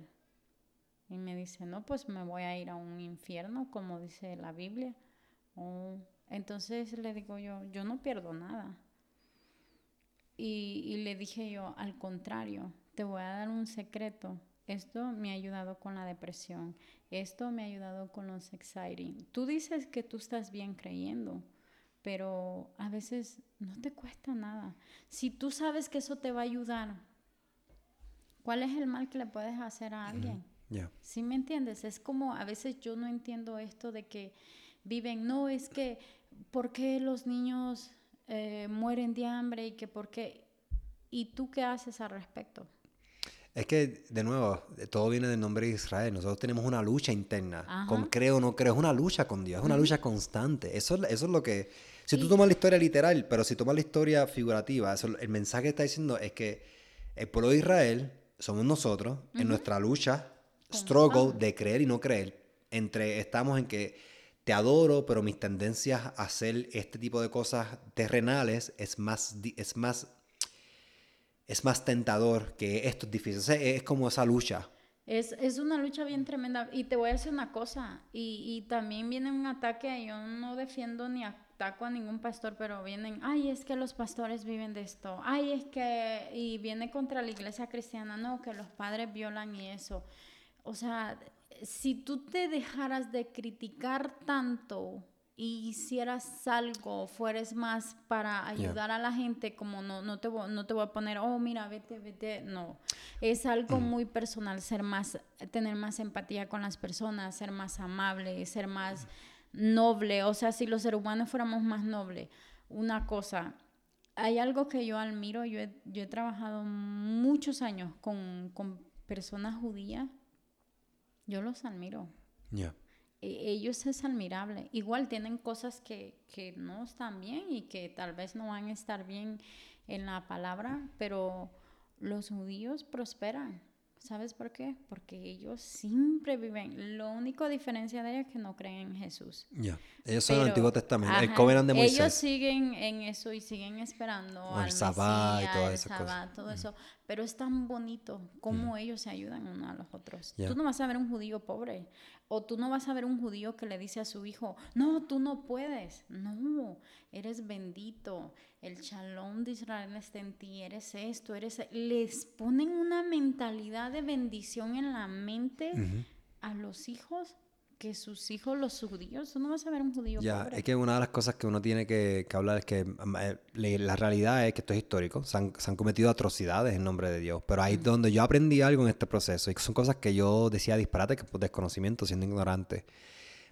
Y me dice, no, pues me voy a ir a un infierno, como dice la Biblia. entonces le digo yo, yo no pierdo nada. Y, y, le dije yo, al contrario, te voy a dar un secreto. Esto me ha ayudado con la depresión. Esto me ha ayudado con los exciting. Tú dices que tú estás bien creyendo, pero a veces no te cuesta nada. Si tú sabes que eso te va a ayudar, ¿cuál es el mal que le puedes hacer a alguien? Ya. ¿Sí me entiendes? Es como a veces yo no entiendo esto de que viven, no, es que, ¿por qué los niños eh, mueren de hambre y que por qué? ¿Y tú qué haces al respecto? Es que, de nuevo, todo viene del nombre de Israel. Nosotros tenemos una lucha interna. Ajá. Con creo o no creo. Es una lucha con Dios. Es una lucha constante. Eso, es- eso es lo que... Si tú tomas la historia literal, pero si tomas la historia figurativa, eso- el mensaje que está diciendo es que el pueblo de Israel somos nosotros en nuestra lucha, struggle de creer y no creer. Entre estamos en que te adoro, pero mis tendencias a hacer este tipo de cosas terrenales es más, es más es más tentador que esto es difícil. O sea, es como esa lucha. Es, es una lucha bien tremenda. Y te voy a decir una cosa, y, y también viene un ataque, yo no defiendo ni ataco a ningún pastor, pero vienen, ay, es que los pastores viven de esto, ay, es que, y viene contra la iglesia cristiana, no, que los padres violan y eso. O sea, si tú te dejaras de criticar tanto y hicieras algo, fueres más para ayudar a la gente, como no, no, te voy, no te voy a poner, oh, mira, vete, vete, no. Es algo muy personal, ser más, tener más empatía con las personas, ser más amable, ser más noble. O sea, si los seres humanos fuéramos más nobles, una cosa, hay algo que yo admiro, yo he, yo he trabajado muchos años con, con personas judías, yo los admiro. Ya. E- Ellos es admirable. Igual tienen cosas que, que no están bien y que tal vez no van a estar bien en la palabra, pero los judíos prosperan. ¿Sabes por qué? Porque ellos siempre viven. Lo único diferencia de ellos es que no creen en Jesús. Ya. Ellos son el Antiguo Testamento, el ajá, Covenant de Ellos Moisés. siguen en eso y siguen esperando O el al Sabá y Mesías, todas el esas cosas. Todo eso. Pero es tan bonito cómo ellos se ayudan unos a los otros. Tú no vas a ver un judío pobre o tú no vas a ver un judío que le dice a su hijo, no, tú no puedes. No, eres bendito. El shalom de Israel está en ti. Eres esto, eres... e-". Les ponen una mentalidad de bendición en la mente a los hijos que sus hijos, los judíos, tú no vas a ver un judío Ya, pobre. es que una de las cosas que uno tiene que, que hablar es que eh, la realidad es que esto es histórico. Se han, se han cometido atrocidades en nombre de Dios. Pero ahí es donde yo aprendí algo en este proceso. Y son cosas que yo decía disparate, que por desconocimiento, siendo ignorante.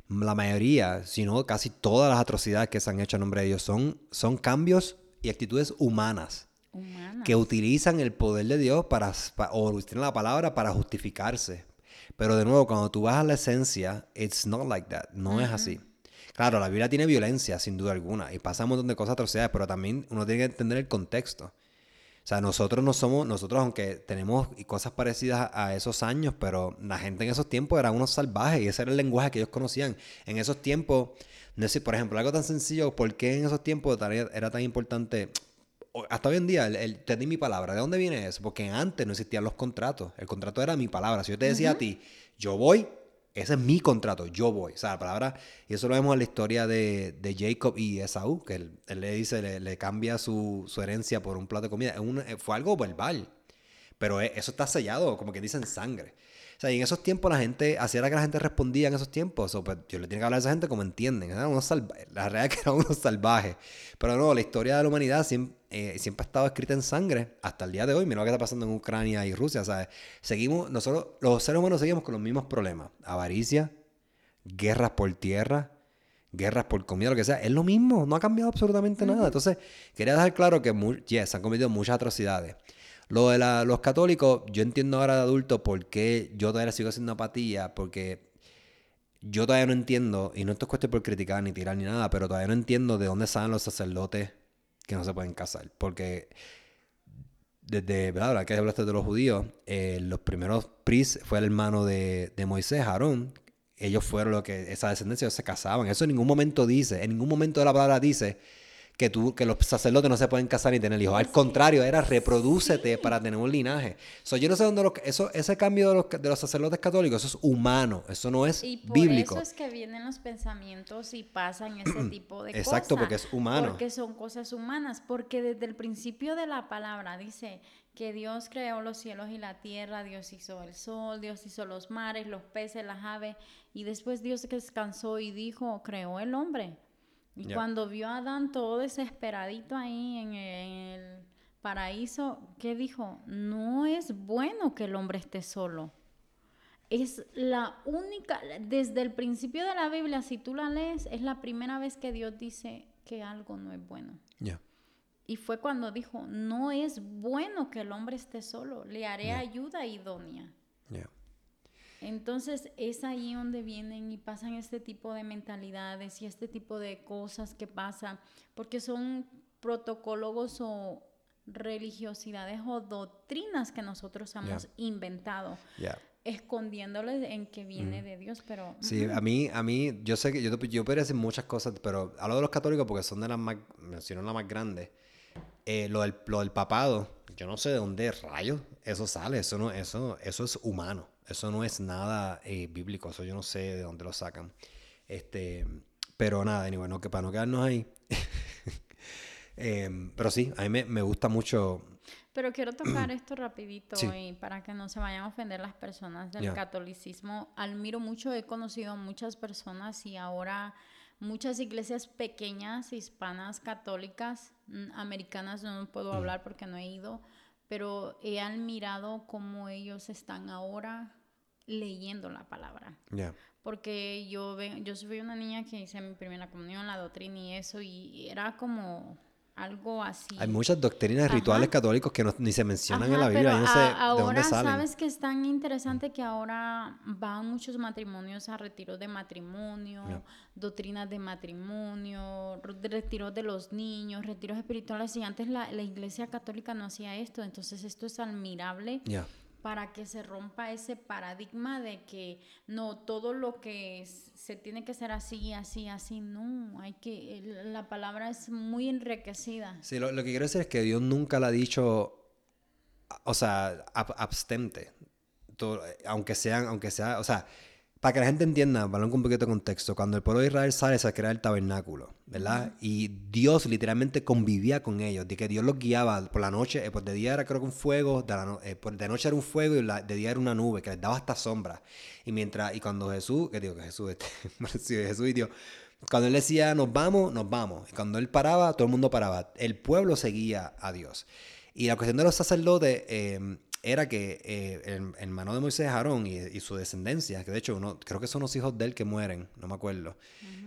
La mayoría, si no casi todas las atrocidades que se han hecho en nombre de Dios son, son cambios y actitudes humanas Humana. que utilizan el poder de Dios para, pa- o utilizan la palabra para justificarse. Pero de nuevo, cuando tú vas a la esencia, it's not like that. No es así. Claro, la Biblia tiene violencia, sin duda alguna, y pasa un montón de cosas atrocidades, pero también uno tiene que entender el contexto. O sea, nosotros no somos, nosotros aunque tenemos cosas parecidas a, esos años, pero la gente en esos tiempos era unos salvajes y ese era el lenguaje que ellos conocían. En esos tiempos, no sé, por ejemplo, algo tan sencillo, ¿por qué en esos tiempos era tan importante? Hasta hoy en día, el, el- te di mi palabra. ¿De dónde viene eso? Porque antes no existían los contratos. El contrato era mi palabra. Si yo te decía a ti, yo voy, ese es mi contrato, yo voy. O sea, la palabra, y eso lo vemos en la historia de, de Jacob y Esaú, que él, él le dice, le, le cambia su, su herencia por un plato de comida. Un- fue algo verbal, pero e- eso está sellado, como que dicen sangre. Sea, y en esos tiempos la gente, así era que la gente respondía en esos tiempos. O, pues, yo le tengo que hablar a esa gente como entienden. Eran unos salva- la realidad es que eran unos salvajes. Pero no, la historia de la humanidad siempre, siempre ha estado escrita en sangre hasta el día de hoy. Mira lo que está pasando en Ucrania y Rusia. ¿sabes? Seguimos, nosotros, los seres humanos seguimos con los mismos problemas. Avaricia, guerras por tierra, guerras por comida, lo que sea. Es lo mismo, no ha cambiado absolutamente nada. Entonces, quería dejar claro que, yes, se han cometido muchas atrocidades. Lo de la- los católicos, yo entiendo ahora de adulto por qué yo todavía sigo haciendo apatía, porque yo todavía no entiendo, y no esto es cuestión por criticar ni tirar ni nada, pero todavía no entiendo de dónde salen los sacerdotes que no se pueden casar. Porque desde, ¿verdad? Ahora que hablaste de los judíos, eh, los primeros pris fue el hermano de, de Moisés, Aarón. Ellos fueron los que, esa descendencia, ellos se casaban. Eso en ningún momento dice, en ningún momento de la palabra dice que, tú, que los sacerdotes no se pueden casar ni tener hijos. Al contrario, era reprodúcete para tener un linaje. So, yo no sé dónde los- eso, ese cambio de los, de los sacerdotes católicos, eso es humano, eso no es Y por bíblico. eso es que vienen los pensamientos y pasan ese tipo de cosas. Exacto, porque es humano. Porque son cosas humanas. Porque desde el principio de la palabra dice que Dios creó los cielos y la tierra, Dios hizo el sol, Dios hizo los mares, los peces, las aves. Y después Dios descansó y dijo, creó el hombre. Y cuando vio a Adán todo desesperadito ahí en el paraíso, ¿qué dijo? No es bueno que el hombre esté solo. es la única, desde el principio de la Biblia, si tú la lees, es la primera vez que Dios dice que algo no es bueno. Y fue cuando dijo, no es bueno que el hombre esté solo, le haré ayuda idónea. Entonces es ahí donde vienen y pasan este tipo de mentalidades y este tipo de cosas que pasan, porque son protocolos o religiosidades o doctrinas que nosotros hemos inventado. Escondiéndoles en que viene de Dios, pero... Sí, a mí, a mí, yo sé que yo, yo muchas cosas, pero hablo de los católicos porque son de las más, menciono las más grandes. Eh, lo, del, lo del papado, yo no sé de dónde rayos eso sale, eso no, eso, eso es humano, eso no es nada eh, bíblico, eso yo no sé de dónde lo sacan. Este, pero nada, anyway, no, que para no quedarnos ahí. Em, pero sí, a mí me, me gusta mucho pero quiero tocar esto rapidito y para que no se vayan a ofender las personas del catolicismo. Admiro mucho, he conocido muchas personas y ahora muchas iglesias pequeñas, hispanas, católicas, mm, americanas, no puedo hablar porque no he ido, pero he admirado cómo ellos están ahora leyendo la palabra. Porque yo, yo soy una niña que hice mi primera comunión, la doctrina y eso, y era como algo así. Hay muchas doctrinas rituales católicos que no, ni se mencionan en la Biblia. no sé ahora, de dónde salen. sabes que es tan interesante que ahora van muchos matrimonios a retiros de matrimonio, doctrinas de matrimonio, retiros de los niños, retiros espirituales. Y antes la, la iglesia católica no hacía esto. Entonces esto es admirable para que se rompa ese paradigma de que no todo lo que se tiene que hacer así, así, así, no, hay que la palabra es muy enriquecida. Sí, lo, que quiero decir es que Dios nunca le ha dicho, o sea, abstente, aunque sean, aunque sea, o sea, para que la gente entienda, para un poquito de contexto, cuando el pueblo de Israel sale, se crea el tabernáculo, ¿verdad? Y Dios literalmente convivía con ellos, de que Dios los guiaba por la noche, eh, por de día era creo que un fuego, de, la eh, por de noche era un fuego y de día era una nube, que les daba hasta sombra. Y mientras, y cuando Jesús, que digo que Jesús, este, Jesús y Dios, cuando él decía nos vamos, nos vamos. Y cuando él paraba, todo el mundo paraba. El pueblo seguía a Dios. Y la cuestión de los sacerdotes, eh, era que eh, el, hermano de Moisés, Aarón, y, su descendencia, que de hecho uno, creo que son los hijos de él que mueren, no me acuerdo,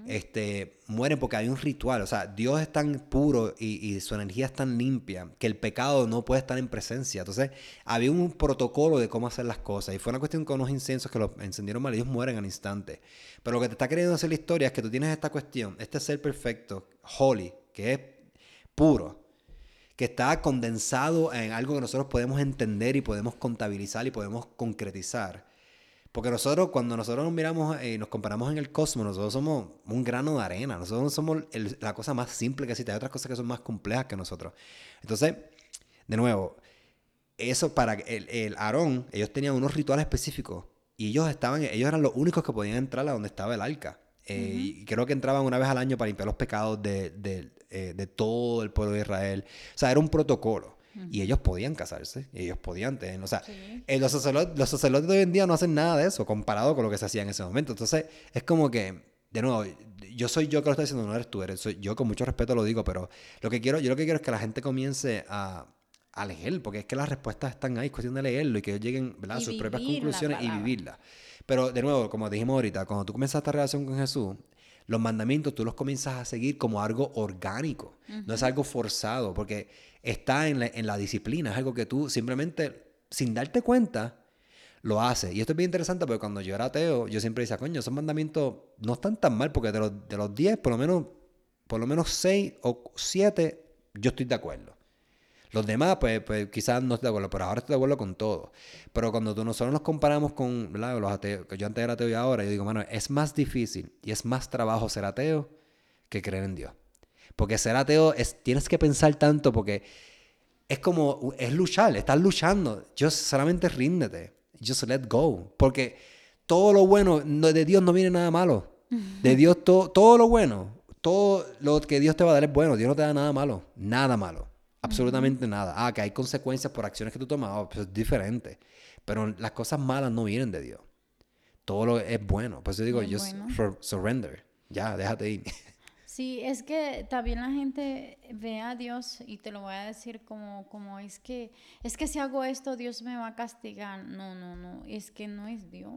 este, mueren porque hay un ritual. O sea, Dios es tan puro y, su energía es tan limpia que el pecado no puede estar en presencia. Entonces, había un protocolo de cómo hacer las cosas. Y fue una cuestión con unos inciensos que los encendieron mal y ellos mueren al instante. Pero lo que te está queriendo hacer la historia es que tú tienes esta cuestión, este ser perfecto, holy, que es puro que está condensado en algo que nosotros podemos entender y podemos contabilizar y podemos concretizar. Porque nosotros, cuando nosotros nos miramos y nos comparamos en el cosmos, nosotros somos un grano de arena. Nosotros somos la cosa más simple que existe. Hay otras cosas que son más complejas que nosotros. Entonces, de nuevo, eso para el, el Aarón, ellos tenían unos rituales específicos y ellos estaban, ellos eran los únicos que podían entrar a donde estaba el arca. Eh, y creo que entraban una vez al año para limpiar los pecados de, de, eh, de todo el pueblo de Israel. O sea, era un protocolo. Y ellos podían casarse, y ellos podían tener, o sea, eh, los, sacerdotes, los sacerdotes de hoy en día no hacen nada de eso comparado con lo que se hacía en ese momento. Entonces, es como que, de nuevo, yo soy yo que lo estoy diciendo, no eres tú, eres, soy, yo con mucho respeto lo digo, pero lo que quiero, yo lo que quiero es que la gente comience a, a leer, porque es que las respuestas están ahí, es cuestión de leerlo y que ellos lleguen a sus propias conclusiones y vivirlas. Pero de nuevo, como dijimos ahorita, cuando tú comienzas esta relación con Jesús, los mandamientos tú los comienzas a seguir como algo orgánico, no es algo forzado, porque está en la, disciplina, es algo que tú simplemente, sin darte cuenta, lo haces. Y esto es bien interesante porque cuando yo era ateo, yo siempre decía, coño, esos mandamientos no están tan mal, porque de los, de los 10, por lo menos, por lo menos 6 o 7, yo estoy de acuerdo. Los demás, pues, pues quizás no estoy de acuerdo, pero ahora estoy de acuerdo con todo. Pero cuando tú, nosotros nos comparamos con los ateos, que yo antes era ateo y ahora, yo digo, mano, es más difícil y es más trabajo ser ateo que creer en Dios. Porque ser ateo es, tienes que pensar tanto porque es como, es luchar, estás luchando. Yo solamente ríndete, just let go. Porque todo lo bueno, de Dios no viene nada malo. De Dios todo, todo lo bueno, todo lo que Dios te va a dar es bueno. Dios no te da nada malo, nada malo. Absolutamente nada. Ah, que hay consecuencias por acciones que tú tomas, oh, pues es diferente. Pero las cosas malas no vienen de Dios. Todo lo es bueno. Pues yo digo, just surrender. Ya, déjate ir. Sí, es que también la gente ve a Dios y te lo voy a decir como, como es que es que si hago esto Dios me va a castigar. No, no, no, es que no es Dios.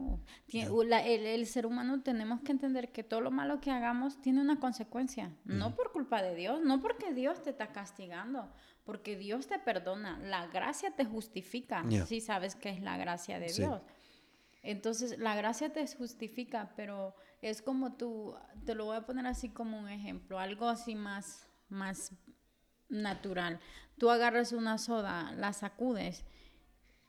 el, ser humano tenemos que entender que todo lo malo que hagamos tiene una consecuencia, no por culpa de Dios, no porque Dios te está castigando, porque Dios te perdona, la gracia te justifica, si sabes que es la gracia de Dios. Entonces, la gracia te justifica, pero es como tú, te lo voy a poner así como un ejemplo, algo así más, más natural. Tú agarras una soda, la sacudes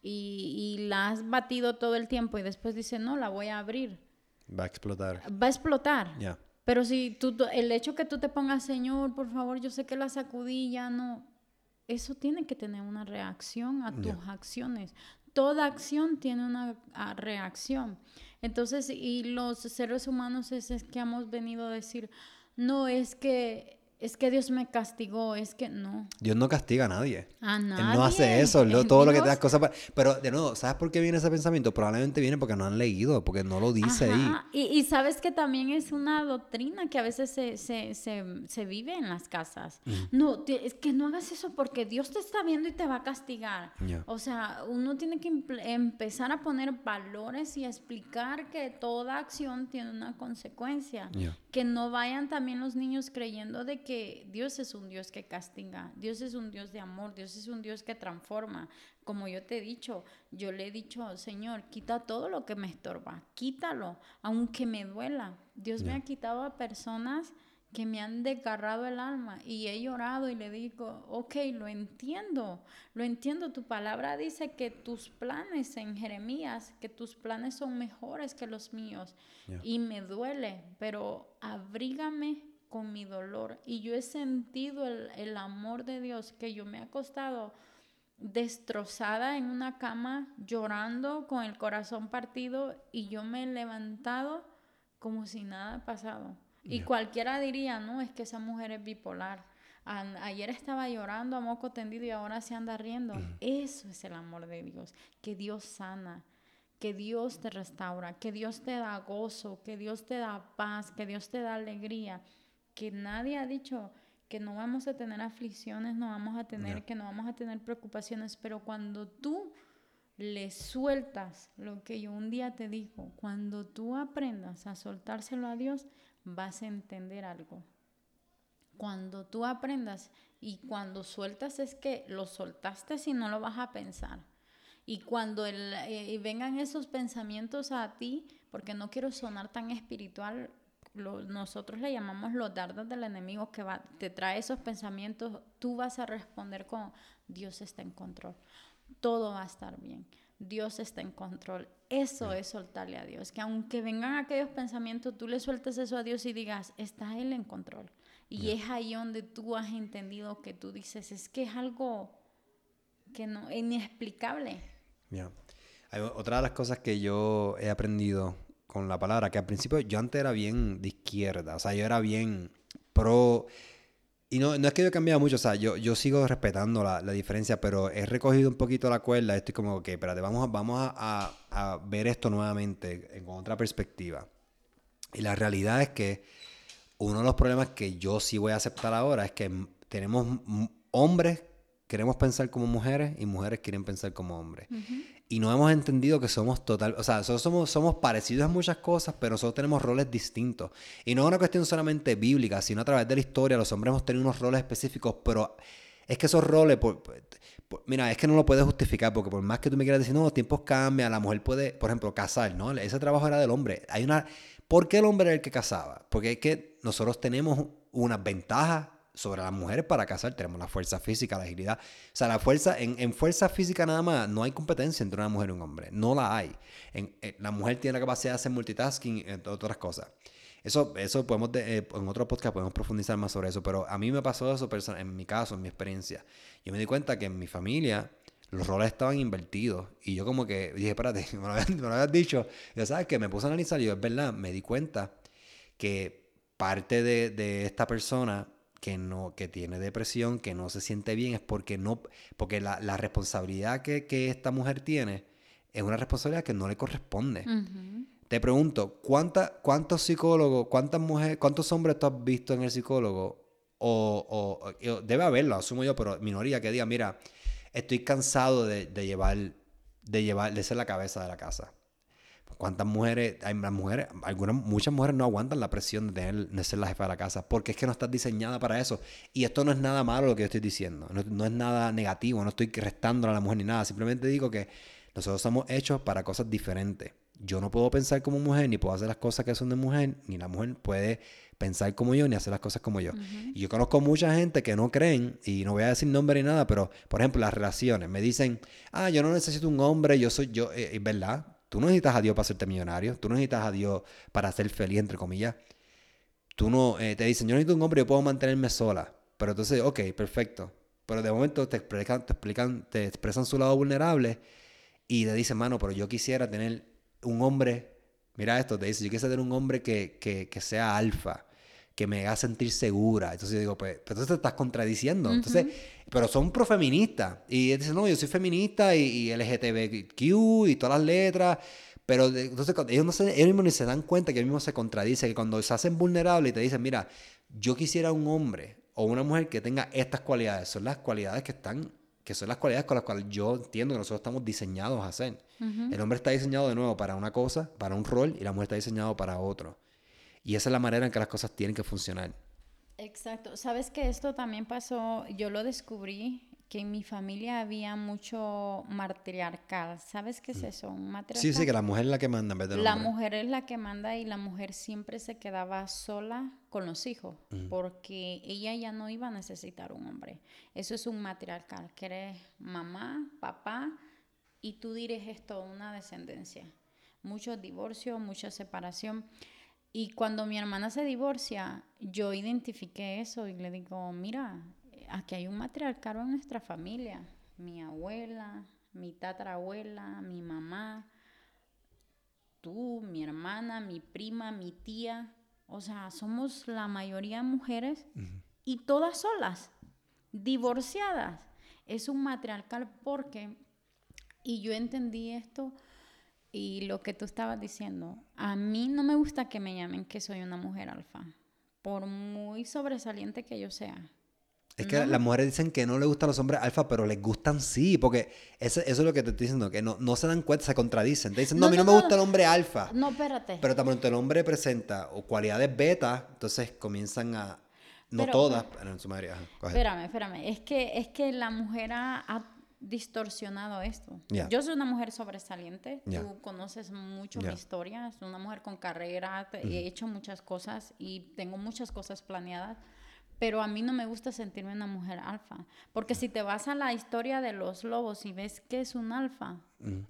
y, la has batido todo el tiempo y después dices, no, la voy a abrir. Va a explotar. Va a explotar. Ya. Pero si tú, el hecho que tú te pongas, Señor, por favor, yo sé que la sacudí, ya no. Eso tiene que tener una reacción a tus acciones toda acción tiene una ah, reacción. Entonces, y los seres humanos es, es que hemos venido a decir, no es que es que Dios me castigó, es que no. Dios no castiga a nadie. A nadie. Él no hace eso, todo lo que te da cosas para... Pero de nuevo, ¿sabes por qué viene ese pensamiento? Probablemente viene porque no han leído, porque no lo dice ahí. Y, y, sabes que también es una doctrina que a veces se, se, se, se vive en las casas. No, es que no hagas eso porque Dios te está viendo y te va a castigar. O sea, uno tiene que empezar a poner valores y explicar que toda acción tiene una consecuencia. Que no vayan también los niños creyendo de que Dios es un Dios que castiga, Dios es un Dios de amor, Dios es un Dios que transforma. Como yo te he dicho, yo le he dicho, Señor, quita todo lo que me estorba, quítalo, aunque me duela. Dios me ha quitado a personas que me han desgarrado el alma y he llorado y le digo, ok, lo entiendo, lo entiendo, tu palabra dice que tus planes en Jeremías, que tus planes son mejores que los míos y me duele, pero abrígame con mi dolor y yo he sentido el, amor de Dios que yo me he acostado destrozada en una cama llorando con el corazón partido y yo me he levantado como si nada ha pasado. Y cualquiera diría, no, es que esa mujer es bipolar. ayer estaba llorando a moco tendido y ahora se anda riendo. Eso es el amor de Dios, que Dios sana, que Dios te restaura, que Dios te da gozo, que Dios te da paz, que Dios te da alegría que nadie ha dicho que no vamos a tener aflicciones, no vamos a tener, que no vamos a tener preocupaciones, pero cuando tú le sueltas lo que yo un día te digo, cuando tú aprendas a soltárselo a Dios, vas a entender algo. Cuando tú aprendas y cuando sueltas es que lo soltaste si no lo vas a pensar. Y cuando el, eh, vengan esos pensamientos a ti, porque no quiero sonar tan espiritual, nosotros le llamamos los dardos del enemigo que va, te trae esos pensamientos, tú vas a responder con Dios está en control. Todo va a estar bien. Dios está en control. Eso es soltarle a Dios. Que aunque vengan aquellos pensamientos, tú le sueltes eso a Dios y digas, está Él en control. Y es ahí donde tú has entendido que tú dices, es que es algo que no, inexplicable. otra de las cosas que yo he aprendido con la palabra, que al principio yo antes era bien de izquierda, o sea, yo era bien pro... Y no, no es que yo he mucho, o sea, yo, yo sigo respetando la, la diferencia, pero he recogido un poquito la cuerda, estoy como, que, espérate, vamos, vamos a, a, ver esto nuevamente con otra perspectiva. Y la realidad es que uno de los problemas que yo sí voy a aceptar ahora es que tenemos hombres queremos pensar como mujeres y mujeres quieren pensar como hombres y no hemos entendido que somos total, o sea, somos, somos parecidos en muchas cosas, pero nosotros tenemos roles distintos. Y no es una cuestión solamente bíblica, sino a través de la historia, los hombres hemos tenido unos roles específicos, pero es que esos roles, mira, es que no lo puedes justificar, porque por más que tú me quieras decir, no, los tiempos cambian, la mujer puede, por ejemplo, casar, ¿no? Ese trabajo era del hombre. Hay una, ¿por qué el hombre era el que casaba? Porque es que nosotros tenemos unas ventajas sobre las mujeres para casar. Tenemos la fuerza física, la agilidad. O sea, la fuerza, en, fuerza física nada más, no hay competencia entre una mujer y un hombre. No la hay. En, eh, la mujer tiene la capacidad de hacer multitasking, entre otras cosas. Eso, eso podemos, eh, en otro podcast podemos profundizar más sobre eso, pero a mí me pasó eso en mi caso, en mi experiencia. Yo me di cuenta que en mi familia los roles estaban invertidos y yo como que dije, espérate, me lo habías, dicho. Y sabes que me puse a analizar y yo, es verdad, me di cuenta que parte de, de esta persona que no que tiene depresión, que no se siente bien, es porque no porque la, la responsabilidad que, que, esta mujer tiene es una responsabilidad que no le corresponde. te pregunto, ¿cuánta, ¿cuántos psicólogos, cuántas mujeres, cuántos hombres tú has visto en el psicólogo? O, o, debe haberlo, asumo yo, pero minoría que diga, mira, estoy cansado de, de, llevar, de llevar, de ser la cabeza de la casa. ¿Cuántas mujeres, hay mujeres, algunas, muchas mujeres no aguantan la presión de, de, ser la jefa de la casa porque es que no estás diseñada para eso. Y esto no es nada malo lo que yo estoy diciendo, no, no es nada negativo, no estoy restando a la mujer ni nada, simplemente digo que nosotros somos hechos para cosas diferentes yo no puedo pensar como mujer, ni puedo hacer las cosas que son de mujer, ni la mujer puede pensar como yo, ni hacer las cosas como yo. Y yo conozco mucha gente que no creen, y no voy a decir nombre ni nada, pero por ejemplo, las relaciones. Me dicen, ah, yo no necesito un hombre, yo soy yo, eh, es verdad. Tú no necesitas a Dios para hacerte millonario, tú no necesitas a Dios para ser feliz, entre comillas. Tú no, eh, te dicen, yo necesito un hombre, yo puedo mantenerme sola. Pero entonces, ok, perfecto. Pero de momento te explican, te explican, te expresan su lado vulnerable y te dicen, mano, pero yo quisiera tener un hombre, mira esto, te dice, yo quiero ser un hombre que, que sea alfa, que me haga sentir segura. Entonces yo digo, pues, pero entonces te estás contradiciendo. Entonces, pero son profeministas. Y dicen, no, yo soy feminista y, y, LGTBQ y todas las letras. Pero entonces ellos, no se, ellos mismos ni se dan cuenta que ellos mismos se contradicen, que cuando se hacen vulnerables y te dicen, mira, yo quisiera un hombre o una mujer que tenga estas cualidades, son las cualidades que están que son las cualidades con las cuales yo entiendo que nosotros estamos diseñados a hacer. El hombre está diseñado de nuevo para una cosa, para un rol, y la mujer está diseñado para otro. Y esa es la manera en que las cosas tienen que funcionar. Exacto. Sabes que esto también pasó, yo lo descubrí que en mi familia había mucho matriarcal. ¿Sabes qué es eso? Un matriarcal. Sí, sí, que la mujer es la que manda en vez de La mujer es la que manda y la mujer siempre se quedaba sola con los hijos porque ella ya no iba a necesitar un hombre. Eso es un matriarcal, que eres mamá, papá y tú diriges toda una descendencia. Muchos divorcios, mucha separación. Y cuando mi hermana se divorcia, yo identifiqué eso y le digo, mira, aquí hay un matriarcado en nuestra familia. Mi abuela, mi tatarabuela, mi mamá, tú, mi hermana, mi prima, mi tía. O sea, somos la mayoría mujeres y todas solas, divorciadas. Es un matriarcal porque, y yo entendí esto y lo que tú estabas diciendo, a mí no me gusta que me llamen que soy una mujer alfa, por muy sobresaliente que yo sea. Es que las mujeres dicen que no les gustan los hombres alfa, pero les gustan sí, porque eso, eso es lo que te estoy diciendo, que no, no se dan cuenta, se contradicen. Te dicen, no, a mí no, me gusta el hombre alfa. No, espérate. Pero tan pronto el hombre presenta o cualidades beta, entonces comienzan a, no todas, pero en su mayoría. Espérame, espérame. Es que, es que la mujer ha, distorsionado esto. Yo soy una mujer sobresaliente, tú conoces mucho mi historia, soy una mujer con carrera, he hecho muchas cosas y tengo muchas cosas planeadas pero a mí no me gusta sentirme una mujer alfa, porque si te vas a la historia de los lobos y ves que es un alfa,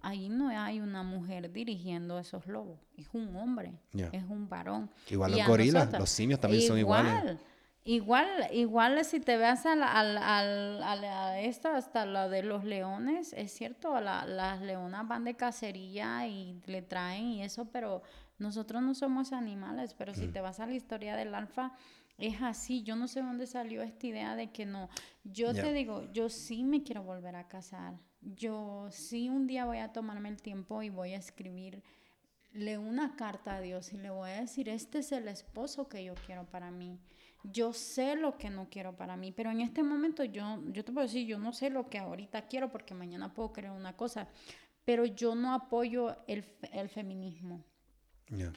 ahí no hay una mujer dirigiendo esos lobos, es un hombre, es un varón. Igual los gorilas, los simios también son iguales. Igual, igual si te vas a, la, esta, hasta la de los leones, es cierto, las leonas van de cacería y le traen y eso, pero nosotros no somos animales, pero si te vas a la historia del alfa, es así. Yo no sé dónde salió esta idea de que no. Yo te digo, yo sí me quiero volver a casar. Yo sí un día voy a tomarme el tiempo y voy a escribirle una carta a Dios y le voy a decir, este es el esposo que yo quiero para mí. Yo sé lo que no quiero para mí, pero en este momento yo, yo te puedo decir, yo no sé lo que ahorita quiero porque mañana puedo creer una cosa, pero yo no apoyo el, el feminismo.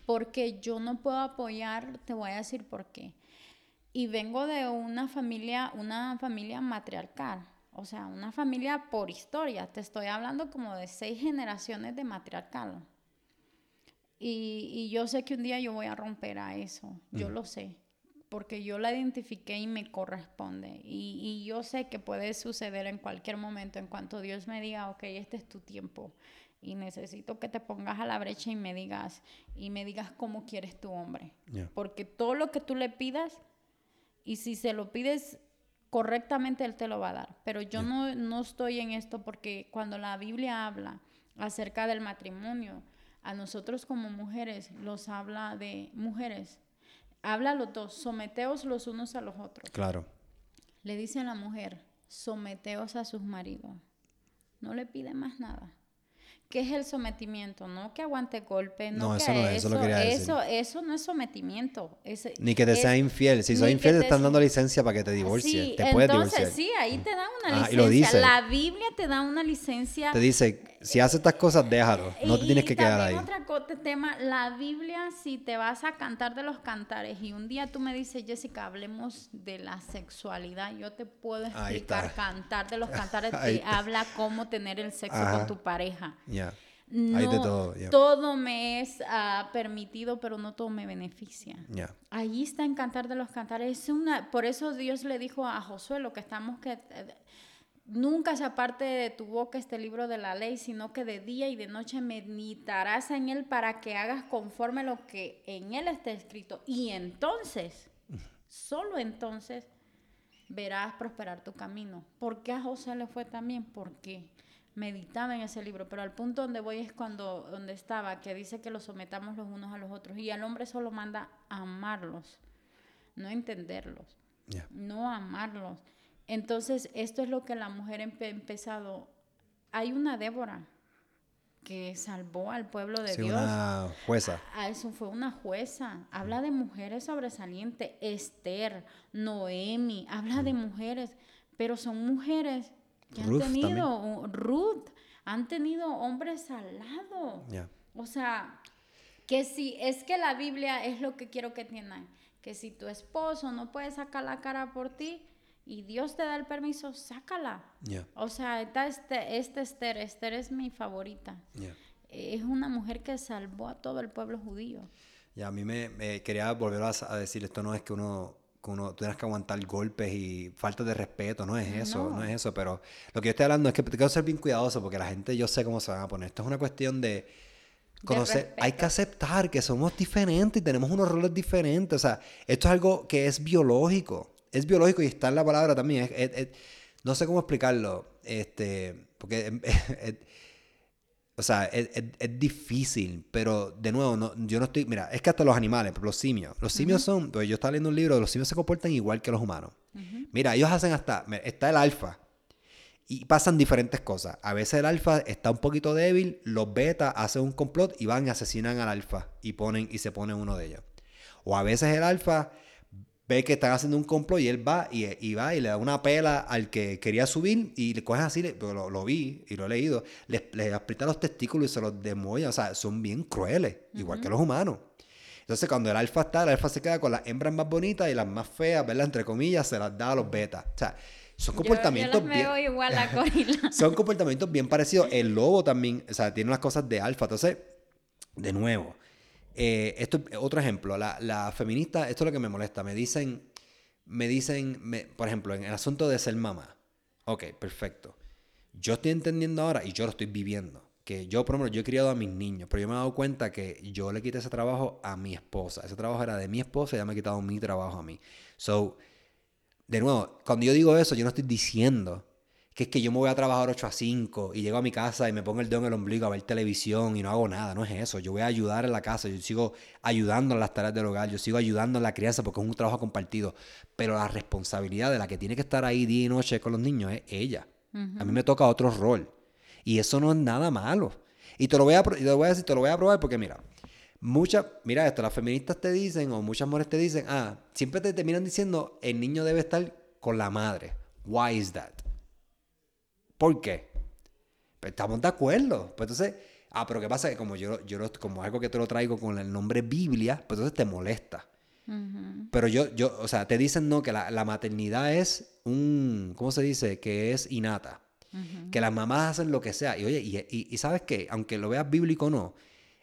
Porque yo no puedo apoyar, te voy a decir por qué y vengo de una familia, una familia matriarcal, o sea, una familia por historia. Te estoy hablando como de seis generaciones de matriarcal. Y, y yo sé que un día yo voy a romper a eso, yo lo sé, porque yo la identifiqué y me corresponde. Y, y, yo sé que puede suceder en cualquier momento, en cuanto Dios me diga, ok, este es tu tiempo. Y necesito que te pongas a la brecha y me digas, y me digas cómo quieres tu hombre. Porque todo lo que tú le pidas, y si se lo pides correctamente, Él te lo va a dar. Pero yo no, no estoy en esto porque cuando la Biblia habla acerca del matrimonio, a nosotros como mujeres los habla de mujeres. Habla los dos, someteos los unos a los otros. Claro. Le dice a la mujer, someteos a sus maridos. No le pide más nada ¿qué es el sometimiento? No que aguante golpe, no, No, que eso no es, eso lo quería decir. eso, eso no es sometimiento. es- Ni que te es- sea infiel. Si ni infiel, te están dando licencia para que te divorcies. Sí, te puedes entonces divorciar. sí, ahí te dan una Ah, y licencia. lo dice. La Biblia te da una licencia. Te dice, si haces estas cosas, déjalo. No te Y- tienes y que quedar ahí. co- tema, la Biblia, si te vas a cantar de los cantares y un día tú me dices, Jessica, hablemos de la sexualidad, yo te puedo explicar, cantar de los cantares te habla cómo tener el sexo Ajá. con tu pareja. Ya. No, Hay de todo, ya. todo me es ah, permitido, pero no todo me beneficia. Ya. Ahí está en Cantar de los Cantares. Es una, por eso Dios le dijo a Josué lo que estamos que eh, nunca se aparte de tu boca este libro de la ley, sino que de día y de noche meditarás en él para que hagas conforme lo que en él está escrito. Y entonces, solo entonces, verás prosperar tu camino. ¿Por qué a José le fue tan bien? Porque meditaba en ese libro, pero al punto donde voy es cuando donde estaba, que dice que los sometamos los unos a los otros y al hombre solo manda amarlos, no entenderlos, no amarlos. Entonces, esto es lo que la mujer ha empe- empezado. Hay una Débora que salvó al pueblo de Sí, Dios. una jueza. Ah, eso fue una jueza. Habla de mujeres sobresalientes. Esther, Noemi, habla de mujeres, pero son mujeres que Ruth han tenido, un- Ruth, han tenido hombres al lado. O sea, que si es que la Biblia es lo que quiero que entiendan, que si tu esposo no puede sacar la cara por ti y Dios te da el permiso, sácala. O sea, está este, este Esther, Esther es mi favorita. Es una mujer que salvó a todo el pueblo judío. Ya, a mí me, me quería volver a, decir, esto no es que uno, que uno tengas que aguantar golpes y falta de respeto, no es eso, no, No. es eso, pero lo que yo estoy hablando es que tengo que ser bien cuidadoso porque la gente, yo sé cómo se van a poner. Esto es una cuestión de conocer, hay que aceptar que somos diferentes y tenemos unos roles diferentes, o sea, esto es algo que es biológico, es biológico y está en la palabra también, es- es- es- no sé cómo explicarlo, este, porque... es- o sea, es, es- es difícil, pero de nuevo, no, yo no estoy. Mira, es que hasta los animales, los simios. Los simios son. Pues yo estaba leyendo un libro, los simios se comportan igual que los humanos. Mira, ellos hacen hasta. Está el alfa. Y pasan diferentes cosas. A veces el alfa está un poquito débil, los beta hacen un complot y van y asesinan al alfa y ponen y se pone uno de ellos. O a veces el alfa ve que están haciendo un complot y él va y, y va y le da una pela al que quería subir y le cogen así, le- lo, lo vi y lo he leído, les, les aprieta los testículos y se los demolla. O sea, son bien crueles, igual que los humanos. Entonces, cuando el alfa está, el alfa se queda con las hembras más bonitas y las más feas, ¿verdad? Entre comillas, se las da a los betas. O sea, son comportamientos yo, yo las bien igual a son comportamientos bien parecidos. El lobo también, o sea, tiene unas cosas de alfa. Entonces, de nuevo, eh, esto es otro ejemplo. La, la feminista, esto es lo que me molesta. Me dicen, me dicen, me- por ejemplo, en el asunto de ser mamá. Ok, perfecto. Yo estoy entendiendo ahora y yo lo estoy viviendo. Que yo, por ejemplo, yo he criado a mis niños, pero yo me he dado cuenta que yo le quité ese trabajo a mi esposa. Ese trabajo era de mi esposa y ella me ha quitado mi trabajo a mí. So, de nuevo, cuando yo digo eso, yo no estoy diciendo que es que yo me voy a trabajar 8 a 5 y llego a mi casa y me pongo el dedo en el ombligo a ver televisión y no hago nada. No es eso. Yo voy a ayudar en la casa. Yo sigo ayudando en las tareas del hogar. Yo sigo ayudando en la crianza porque es un trabajo compartido. Pero la responsabilidad de la que tiene que estar ahí día y noche con los niños es ella. A mí me toca otro rol. Y eso no es nada malo. Y te lo voy a, te lo voy a decir, te lo voy a probar porque mira, muchas, mira esto, las feministas te dicen o muchas mujeres te dicen, ah, siempre te terminan diciendo, el niño debe estar con la madre. Why is that? ¿Por qué? Pues estamos de acuerdo. Pues entonces, ah, pero ¿qué pasa? Que como yo, yo como algo que te lo traigo con el nombre Biblia, pues entonces te molesta. Pero yo, yo, o sea, te dicen no, que la, la maternidad es un, ¿cómo se dice? Que es innata. Que las mamás hacen lo que sea. Y oye, y, y- y sabes qué, aunque lo veas bíblico o no,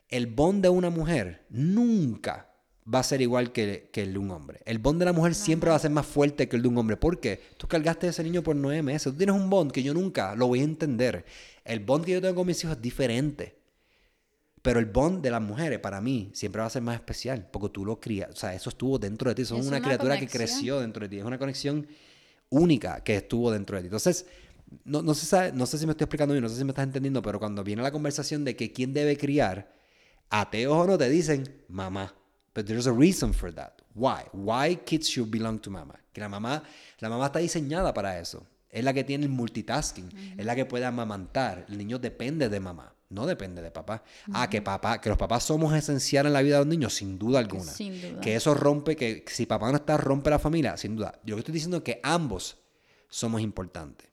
el bond de una mujer nunca va a ser igual que, que el de un hombre. El bond de la mujer siempre va a ser más fuerte que el de un hombre. ¿Por qué? Tú cargaste a ese niño por nueve meses. Tú tienes un bond que yo nunca lo voy a entender. El bond que yo tengo con mis hijos es diferente. Pero el bond de las mujeres, para mí, siempre va a ser más especial. Porque tú lo crías. O sea, eso estuvo dentro de ti. Eso es una, una criatura que conexión. creció dentro de ti. Es una conexión única que estuvo dentro de ti. Entonces, no, no, sé, sabe- no sé si me estoy explicando bien, no sé si me estás entendiendo, pero cuando viene la conversación de que quién debe criar, ateos o no, te dicen mamá. But there's a reason for that. Why? Why kids should belong to mama? Que la mamá, la mamá está diseñada para eso. Es la que tiene el multitasking. Es la que puede amamantar. El niño depende de mamá. No depende de papá. Ah, que papá, que los papás somos esenciales en la vida de los niños, sin duda alguna. Sin duda. Que eso rompe, que si papá no está, rompe la familia, sin duda. Yo lo que estoy diciendo es que ambos somos importantes.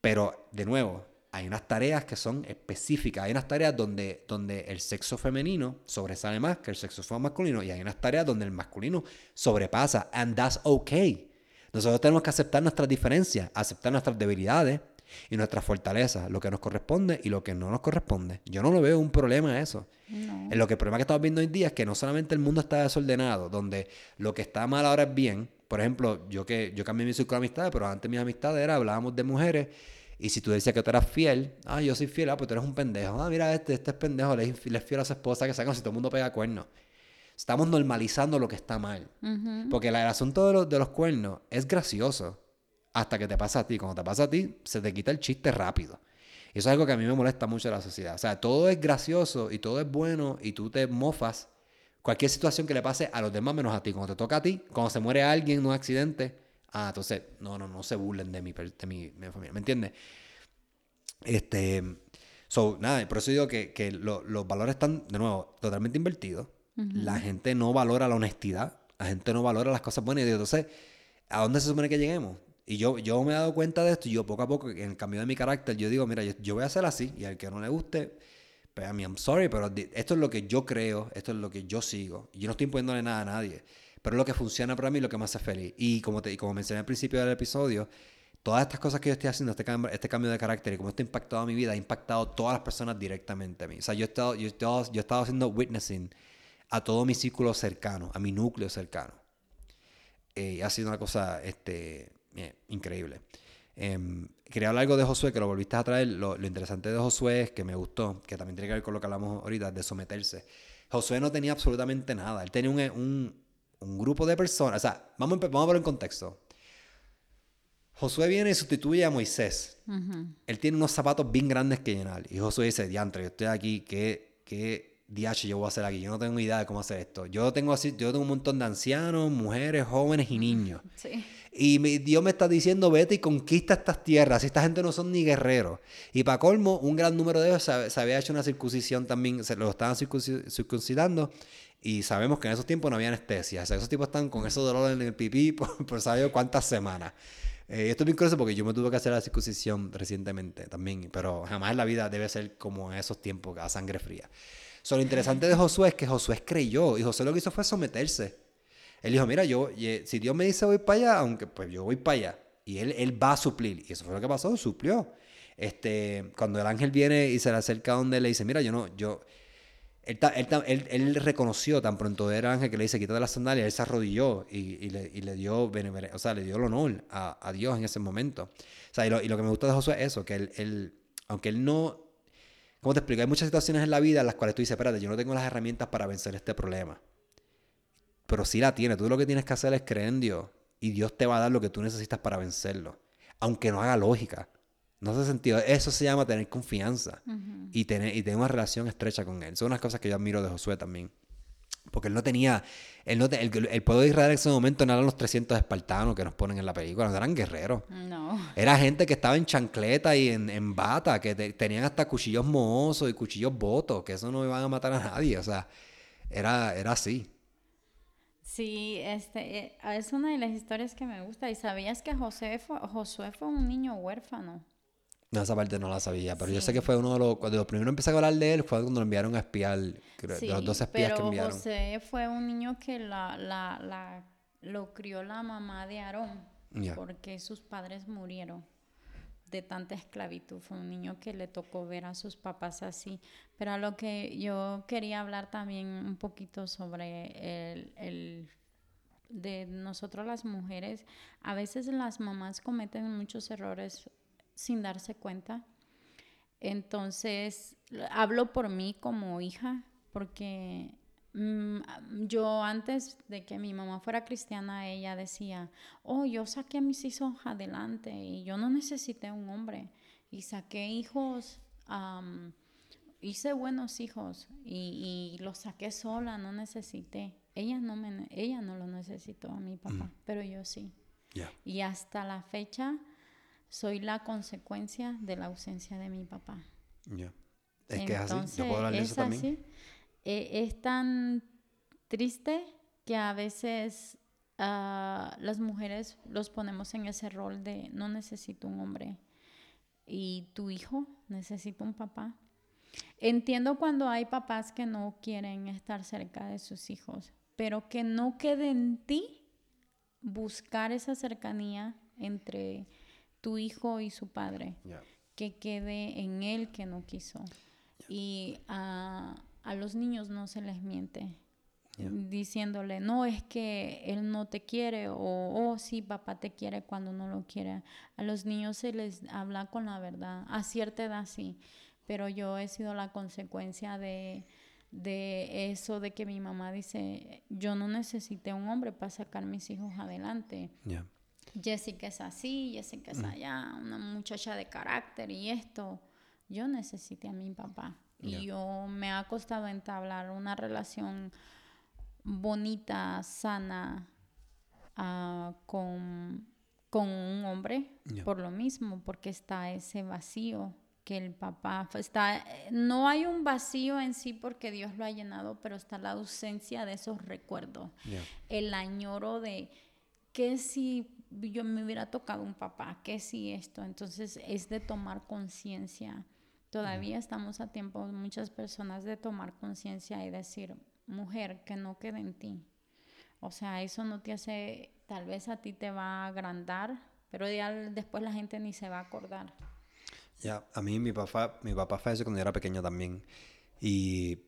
Pero, de nuevo, hay unas tareas que son específicas. Hay unas tareas donde, donde el sexo femenino sobresale más que el sexo masculino. Y hay unas tareas donde el masculino sobrepasa. And that's okay. Nosotros tenemos que aceptar nuestras diferencias, aceptar nuestras debilidades y nuestras fortalezas, lo que nos corresponde y lo que no nos corresponde. Yo no lo veo un problema eso. No. Lo que el problema que estamos viendo hoy en día es que no solamente el mundo está desordenado, donde lo que está mal ahora es bien. Por ejemplo, yo que yo cambié mi círculo de amistades, pero antes mis amistades era hablábamos de mujeres y si tú decías que tú eras fiel, ah, yo soy fiel, ah, pues tú eres un pendejo. Ah, mira, este, este es pendejo, le es, fiel a su esposa, que sacan si todo el mundo pega cuernos. Estamos normalizando lo que está mal. Porque el, asunto de los, de los cuernos es gracioso hasta que te pasa a ti. Cuando te pasa a ti, se te quita el chiste rápido. Y eso es algo que a mí me molesta mucho de la sociedad. O sea, todo es gracioso y todo es bueno y tú te mofas. Cualquier situación que le pase a los demás menos a ti. Cuando te toca a ti, cuando se muere alguien en un accidente, ah, entonces, no, no, no se burlen de mi, de mi, familia. ¿Me entiendes? Este, so, nada, por eso digo que, que los valores están, de nuevo, totalmente invertidos. La gente no valora la honestidad, la gente no valora las cosas buenas. Y entonces, ¿a dónde se supone que lleguemos? Y yo, yo me he dado cuenta de esto y yo poco a poco, en el cambio de mi carácter, yo digo, mira, yo, voy a hacer así y al que no le guste, pues a mí, I'm sorry, pero esto es lo que yo creo, esto es lo que yo sigo. Y yo no estoy imponiéndole nada a nadie, pero lo que funciona para mí, lo que me hace feliz. Y como, te, como mencioné al principio del episodio, todas estas cosas que yo estoy haciendo, este cambio, este cambio de carácter y cómo esto ha impactado a mi vida, ha impactado a todas las personas directamente a mí. O sea, yo he estado, yo he estado, yo he estado haciendo witnessing a todo mi círculo cercano, a mi núcleo cercano. Eh, y ha sido una cosa este, increíble. Em, quería hablar algo de Josué, que lo volviste a traer. Lo, interesante de Josué es que me gustó, que también tiene que ver con lo que hablamos ahorita, de someterse. Josué no tenía absolutamente nada. Él tenía un, grupo de personas. O sea, vamos, vamos a verlo en contexto. Josué viene y sustituye a Moisés. Él tiene unos zapatos bien grandes que llenar. Y Josué dice, diantre, yo estoy aquí, ¿qué, qué DH yo voy a hacer aquí? Yo no tengo idea de cómo hacer esto. Yo tengo así, yo tengo un montón de ancianos, mujeres, jóvenes y niños. Y Dios me está diciendo, vete y conquista estas tierras. Esta gente no son ni guerreros. Y para colmo, un gran número de ellos se, había hecho una circuncisión también, se lo estaban circuncidando. Y sabemos que en esos tiempos no había anestesia. O sea, esos tipos están con esos dolores en el pipí por, por cuántas semanas. Eh, esto es bien curioso porque yo me tuve que hacer la circuncisión recientemente también. Pero jamás la vida debe ser como en esos tiempos, a sangre fría. So, lo interesante de Josué es que Josué creyó y Josué lo que hizo fue someterse. Él dijo, mira, yo, si Dios me dice voy para allá, aunque pues yo voy para allá. Y él, él va a suplir. Y eso fue lo que pasó, suplió. Este, cuando el ángel viene y se le acerca donde le dice, mira, yo no, yo... Él, reconoció tan pronto era el ángel que le dice, quítate las sandalias, él se arrodilló y, le, dio o sea, le dio el honor a, Dios en ese momento. O sea, y lo, que me gusta de Josué es eso, que él, aunque él no ¿Cómo te explico? Hay muchas situaciones en la vida en las cuales tú dices, espérate, yo no tengo las herramientas para vencer este problema. Pero sí la tiene. Tú lo que tienes que hacer es creer en Dios. Y Dios te va a dar lo que tú necesitas para vencerlo. Aunque no haga lógica. No hace sentido. Eso se llama tener confianza. y, tener, y tener una relación estrecha con Él. Son unas cosas que yo admiro de Josué también. Porque él no tenía, él no el, pueblo de Israel en ese momento no eran los 300 espartanos que nos ponen en la película, no eran guerreros. No. Era gente que estaba en chancleta y en, bata, que tenían hasta cuchillos mohosos y cuchillos botos, que eso no iban a matar a nadie, o sea, era, era así. Sí, este, eh, es una de las historias que me gusta. ¿Y sabías que José Josué fue un niño huérfano? No, esa parte no la sabía, pero yo sé que fue uno de los, cuando los primeros empecé a hablar de él fue cuando lo enviaron a espiar, creo, de los dos espías que enviaron. José fue un niño que la, la, la, lo crió la mamá de Aarón, porque sus padres murieron de tanta esclavitud. Fue un niño que le tocó ver a sus papás así. Pero a lo que yo quería hablar también un poquito sobre el, el de nosotros las mujeres, a veces las mamás cometen muchos errores sin darse cuenta. Entonces, hablo por mí como hija, porque mm, yo antes de que mi mamá fuera cristiana, ella decía, oh, yo saqué a mis hijos adelante y yo no necesité un hombre. Y saqué hijos, hice buenos hijos y, los saqué sola, no necesité. Ella no, me, ella no lo necesitó a mi papá, pero yo sí. Y hasta la fecha soy la consecuencia de la ausencia de mi papá. Ya. Es que es así. Yo puedo hablar de eso también. Eh, es tan triste que a veces uh, las mujeres los ponemos en ese rol de no necesito un hombre y tu hijo necesita un papá. Entiendo cuando hay papás que no quieren estar cerca de sus hijos, pero que no quede en ti buscar esa cercanía entre tu hijo y su padre, que quede en él que no quiso. Y a, a los niños no se les miente diciéndole, no, es que él no te quiere o, oh, sí, papá te quiere cuando no lo quiere. A los niños se les habla con la verdad, a cierta edad sí, pero yo he sido la consecuencia de, de eso, de que mi mamá dice, yo no necesité un hombre para sacar mis hijos adelante. Jessica es así, Jessica es mm. allá, una muchacha de carácter y esto. Yo necesité a mi papá. Y yo me ha costado entablar una relación bonita, sana ah, con, un hombre por lo mismo, porque está ese vacío que el papá está no hay un vacío en sí porque Dios lo ha llenado, pero está la ausencia de esos recuerdos. El añoro de que si yo me hubiera tocado un papá, que si esto, entonces es de tomar conciencia. Todavía estamos a tiempo muchas personas de tomar conciencia y decir, mujer, que no quede en ti. O sea, eso no te hace, tal vez a ti te va a agrandar, pero ya después la gente ni se va a acordar. Ya, a mí mi papá, mi papá falleció cuando yo era pequeño también. Y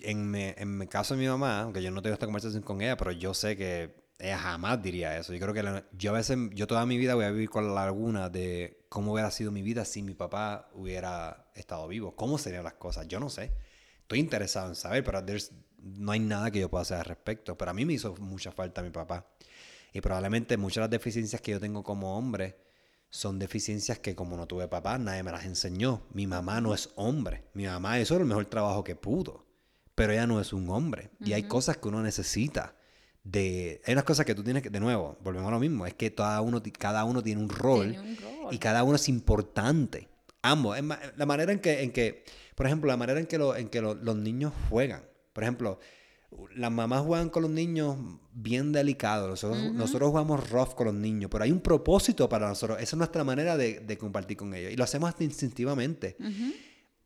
en mi, en mi caso de mi mamá, aunque yo no tengo esta conversación con ella, pero yo sé que ella jamás diría eso. Yo creo que yo a veces, yo toda mi vida voy a vivir con la laguna de cómo hubiera sido mi vida si mi papá hubiera estado vivo. ¿Cómo serían las cosas? Yo no sé. Estoy interesado en saber, pero no hay nada que yo pueda hacer al respecto. Pero a mí me hizo mucha falta mi papá. Y probablemente muchas de las deficiencias que yo tengo como hombre son deficiencias que como no tuve papá, nadie me las enseñó. Mi mamá no es hombre. Mi mamá hizo el mejor trabajo que pudo. Pero ella no es un hombre. Y hay cosas que uno necesita. De, hay unas cosas que tú tienes que, de nuevo, volvemos a lo mismo, es que cada uno, cada uno tiene un rol, y cada uno es importante. Ambos. La manera en que, en que por ejemplo, la manera en que, en que los niños juegan. Por ejemplo, las mamás juegan con los niños bien delicados. Nosotros, nosotros jugamos rough con los niños, pero hay un propósito para nosotros. Esa es nuestra manera de, compartir con ellos. Y lo hacemos hasta instintivamente.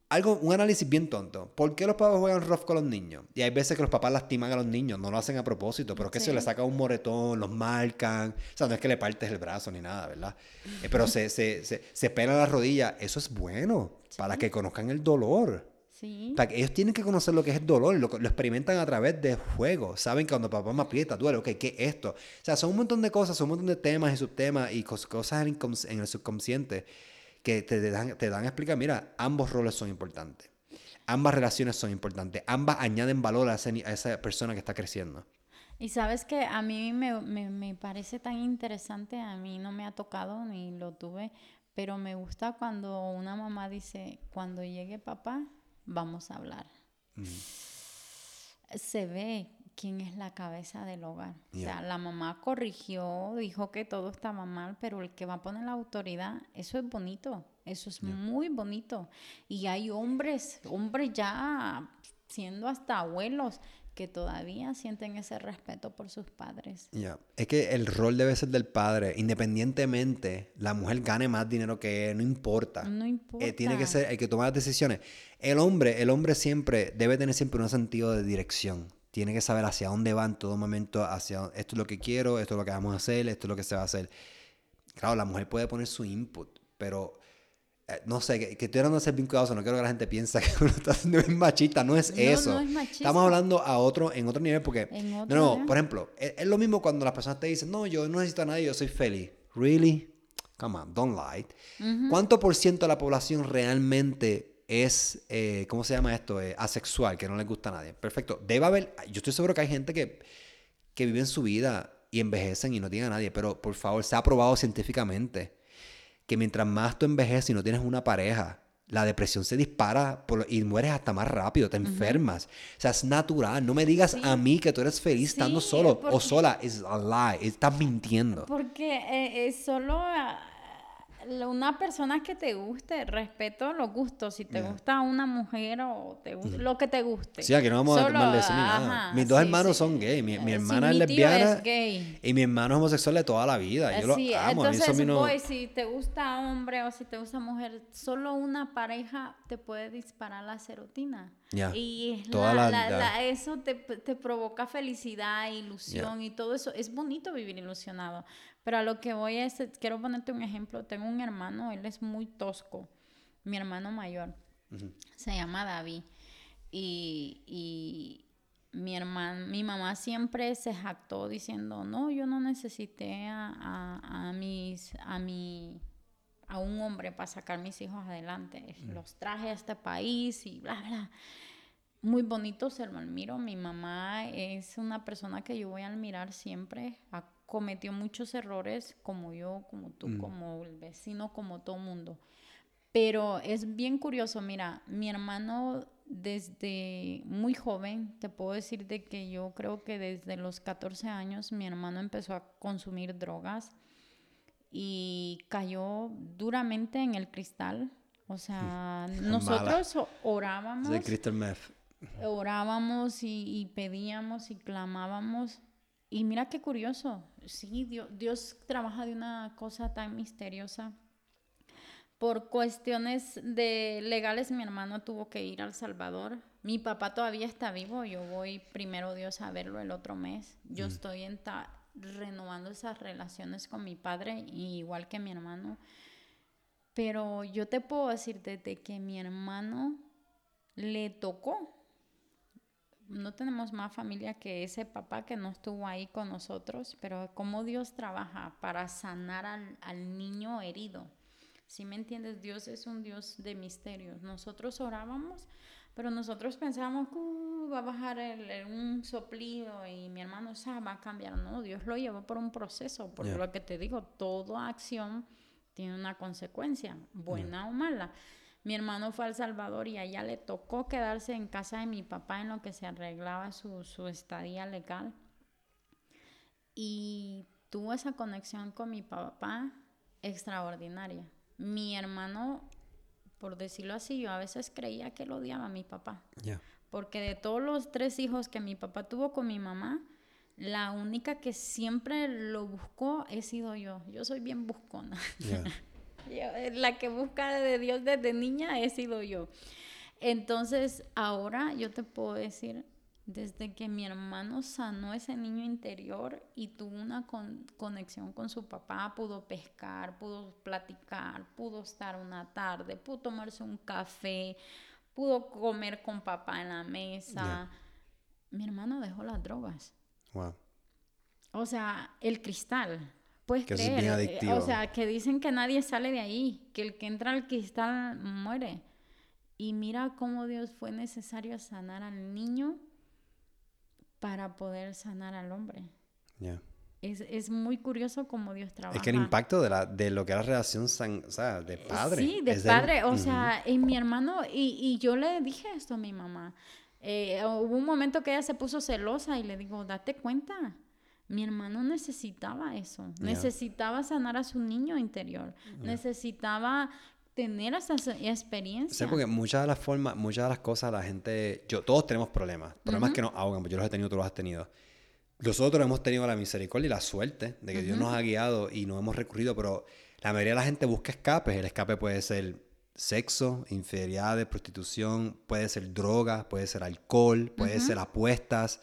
Algo, un análisis bien tonto. ¿Por qué los papás juegan rough con los niños? Y hay veces que los papás lastiman a los niños, no lo hacen a propósito, pero es que se les saca un moretón, los marcan. O sea, no es que le partes el brazo ni nada, ¿verdad? Eh, pero se, se, se, se pelan las rodillas. Eso es bueno para que conozcan el dolor. Sí. Para que ellos tienen que conocer lo que es el dolor, lo, lo experimentan a través de juego. Saben que cuando papá me aprieta, duele, ok, ¿qué es esto? O sea, son un montón de cosas, son un montón de temas y subtemas y cosas en, el subconsciente que te dan, te dan a explicar, mira, ambos roles son importantes. Ambas relaciones son importantes. Ambas añaden valor a, esa persona que está creciendo. Y sabes que a mí me, me, me, parece tan interesante, a mí no me ha tocado ni lo tuve, pero me gusta cuando una mamá dice, cuando llegue papá, vamos a hablar. Se ve quién es la cabeza del hogar. O sea, la mamá corrigió, dijo que todo estaba mal, pero el que va a poner la autoridad, eso es bonito, eso es muy bonito. Y hay hombres, hombres ya siendo hasta abuelos, que todavía sienten ese respeto por sus padres. Ya, es que el rol debe ser del padre, independientemente la mujer gane más dinero que él, no importa. No importa. Eh, tiene que ser el que toma las decisiones. El hombre, el hombre siempre debe tener siempre un sentido de dirección. Tiene que saber hacia dónde va en todo momento, hacia esto es lo que quiero, esto es lo que vamos a hacer, esto es lo que se va a hacer. Claro, la mujer puede poner su input, pero eh, no sé, que, estoy hablando de ser bien cuidadoso, no quiero que la gente piense que uno está haciendo es machista, no es eso. No es machista. Estamos hablando a otro, en otro nivel porque, no, no, por ejemplo, es, lo mismo cuando las personas te dicen, no, yo no necesito a nadie, yo soy feliz. Really? Come on, don't lie. ¿Cuánto por ciento de la población realmente es, eh, ¿cómo se llama esto? Eh, asexual, que no le gusta a nadie. Perfecto. Debe haber, yo estoy seguro que hay gente que, que vive en su vida y envejecen y no tiene a nadie, pero por favor, se ha probado científicamente que mientras más tú envejeces y no tienes una pareja, la depresión se dispara y mueres hasta más rápido, te enfermas. O sea, es natural. No me digas a mí que tú eres feliz estando solo o sola. Es a lie. Estás mintiendo. Porque eh, es solo una persona que te guste, respeto los gustos. Si te gusta una mujer o te gusta, lo que te guste. Sí, aquí no vamos a maldecir ni nada. Mis dos hermanos son gay. Mi, mi hermana es lesbiana. Es gay. Y mi hermano es homosexual de toda la vida. Yo sí, lo amo. Entonces, voy, si te gusta hombre o si te gusta mujer, solo una pareja te puede disparar la serotina. Y toda la, eso te, te, provoca felicidad, ilusión y todo eso. Es bonito vivir ilusionado. Pero a lo que voy es, quiero ponerte un ejemplo. Tengo un hermano, él es muy tosco, mi hermano mayor. Se llama David. Y, y mi hermano, mi mamá siempre se jactó diciendo, no, yo no necesité a, a, a mis, a mi, a un hombre para sacar mis hijos adelante. Los traje a este país y bla, bla. Muy bonito se lo admiro. Mi mamá es una persona que yo voy a admirar siempre cometió muchos errores, como yo, como tú, mm. como el vecino, como todo mundo. Pero es bien curioso, mira, mi hermano desde muy joven, te puedo decir de que yo creo que desde los 14 años mi hermano empezó a consumir drogas y cayó duramente en el cristal. O sea, nosotros orábamos. De crystal meth. Orábamos y, y pedíamos y clamábamos y mira qué curioso, sí, Dios, Dios trabaja de una cosa tan misteriosa. Por cuestiones de legales, mi hermano tuvo que ir al Salvador. Mi papá todavía está vivo. Yo voy primero Dios a verlo el otro mes. Yo estoy en renovando esas relaciones con mi padre, igual que mi hermano. Pero yo te puedo decir desde que mi hermano le tocó no tenemos más familia que ese papá que no estuvo ahí con nosotros, pero cómo Dios trabaja para sanar al, niño herido. Si me entiendes, Dios es un Dios de misterios. Nosotros orábamos, pero nosotros pensábamos que uh, va a bajar un soplido y mi hermano o va a cambiar. No, Dios lo llevó por un proceso, por lo que te digo, toda acción tiene una consecuencia, buena o mala. Mi hermano fue al Salvador y allá le tocó quedarse en casa de mi papá en lo que se arreglaba su, su estadía legal. Y tuvo esa conexión con mi papá extraordinaria. Mi hermano, por decirlo así, yo a veces creía que lo odiaba a mi papá. Porque de todos los tres hijos que mi papá tuvo con mi mamá, la única que siempre lo buscó he sido yo. Yo soy bien buscona. Eh, la que busca de Dios desde niña he sido yo. Entonces, ahora yo te puedo decir, desde que mi hermano sanó ese niño interior y tuvo una conexión con su papá, pudo pescar, pudo platicar, pudo estar una tarde, pudo tomarse un café, pudo comer con papá en la mesa. Mi hermano dejó las drogas. Wow. O sea, el cristal. Puedes que creer. Es bien eh, O sea, que dicen que nadie sale de ahí, que el que entra al cristal muere. Y mira cómo Dios fue necesario sanar al niño para poder sanar al hombre. Ya. Es, es, muy curioso cómo Dios trabaja. Es que el impacto de, la, de lo que era la relación o sea, de eh, padre. Sí, de padre. O sea, y mi hermano, y, y, yo le dije esto a mi mamá. Eh, hubo un momento que ella se puso celosa y le digo, date cuenta mi hermano necesitaba eso, necesitaba sanar a su niño interior, necesitaba tener esa experiencia. Sí, porque muchas de las formas, muchas de las cosas la gente, yo, todos tenemos problemas, problemas que nos ahogan, yo los he tenido, tú los has tenido. Nosotros hemos tenido la misericordia y la suerte de que Dios nos ha guiado y nos hemos recurrido, pero la mayoría de la gente busca escapes. El escape puede ser sexo, infidelidad, prostitución, puede ser droga, puede ser alcohol, puede ser apuestas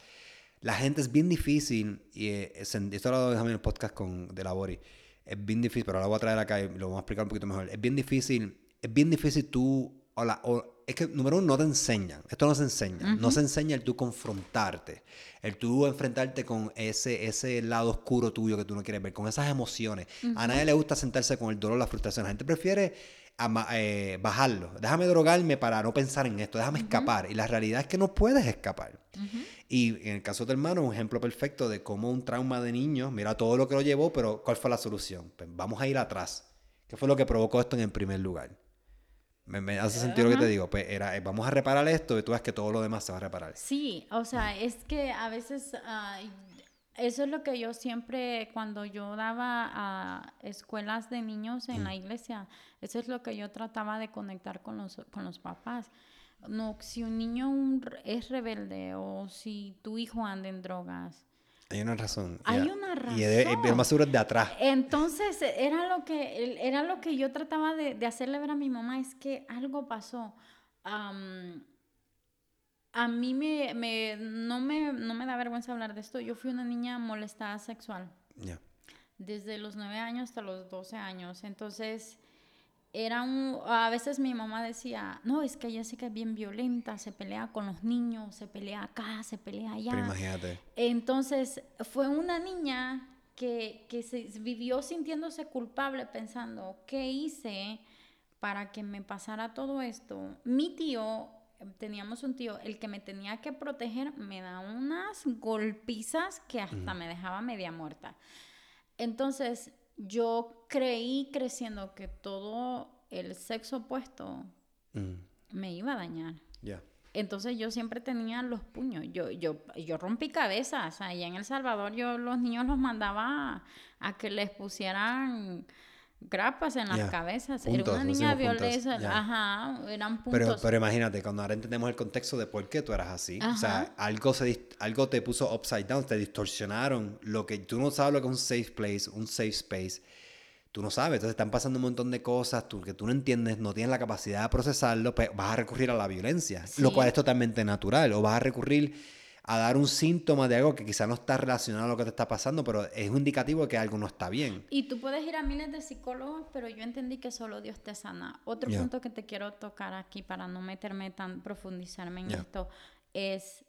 la gente es bien difícil, y eh, esto lo dejamos en el podcast con, de Labori, es bien difícil, pero ahora lo voy a traer acá y lo vamos a explicar un poquito mejor. Es bien difícil, es bien difícil tú, o es que número uno, no te enseñan, esto no se enseña, no se enseña el tú confrontarte, el tú enfrentarte con ese, ese lado oscuro tuyo que tú no quieres ver, con esas emociones. A nadie le gusta sentarse con el dolor, la frustración, la gente prefiere eh, bajarlo. Déjame drogarme para no pensar en esto, déjame escapar. Y la realidad es que no puedes escapar. Y en el caso de hermano, un ejemplo perfecto de cómo un trauma de niño, mira todo lo que lo llevó, pero ¿cuál fue la solución? Pues vamos a ir atrás. ¿Qué fue lo que provocó esto en el primer lugar? Me, hace sentido lo que te digo. Pues era, eh, vamos a reparar esto y tú ves que todo lo demás se va a reparar. Sí, o sea, es que a veces Eso es lo que yo siempre, cuando yo daba a escuelas de niños en la iglesia, eso es lo que yo trataba de conectar con los, con los papás. No, si un niño es rebelde o si tu hijo anda en drogas, hay una razón. Hay una razón. Y el, más seguro es de atrás. Entonces, era lo que, era lo que yo trataba de, de hacerle ver a mi mamá, es que algo pasó. A mí me, me, no me, no me da vergüenza hablar de esto. Yo fui una niña molestada sexual. Ya. Desde los 9 años hasta los 12 años. Entonces, era un, a veces mi mamá decía, no, es que Jessica es bien violenta, se pelea con los niños, se pelea acá, se pelea allá. Pero imagínate. Entonces, fue una niña que, que se vivió sintiéndose culpable pensando, ¿qué hice para que me pasara todo esto? Mi tío, teníamos un tío, el que me tenía que proteger, me da unas golpizas que hasta me dejaba media muerta. Entonces, yo creí creciendo que todo el sexo opuesto mm. me iba a dañar. Entonces yo siempre tenía los puños. Yo, yo, yo rompí cabezas. Allá en El Salvador yo los niños los mandaba a que les pusieran grapas en las cabezas. Era una niña violenta. Ajá, eran puntos. Pero, pero imagínate, cuando ahora entendemos el contexto de por qué tú eras así. O sea, algo, se, algo te puso upside down, te distorsionaron. Lo que tú no sabes lo que es un safe place, un safe space. Tú no sabes, entonces están pasando un montón de cosas tú, que tú no entiendes, no tienes la capacidad de procesarlo, pues vas a recurrir a la violencia, lo cual es totalmente natural, o vas a recurrir a dar un síntoma de algo que quizá no está relacionado a lo que te está pasando, pero es un indicativo de que algo no está bien. Y tú puedes ir a miles de psicólogos, pero yo entendí que solo Dios te sana. Otro punto que te quiero tocar aquí para no meterme tan, profundizarme en esto, es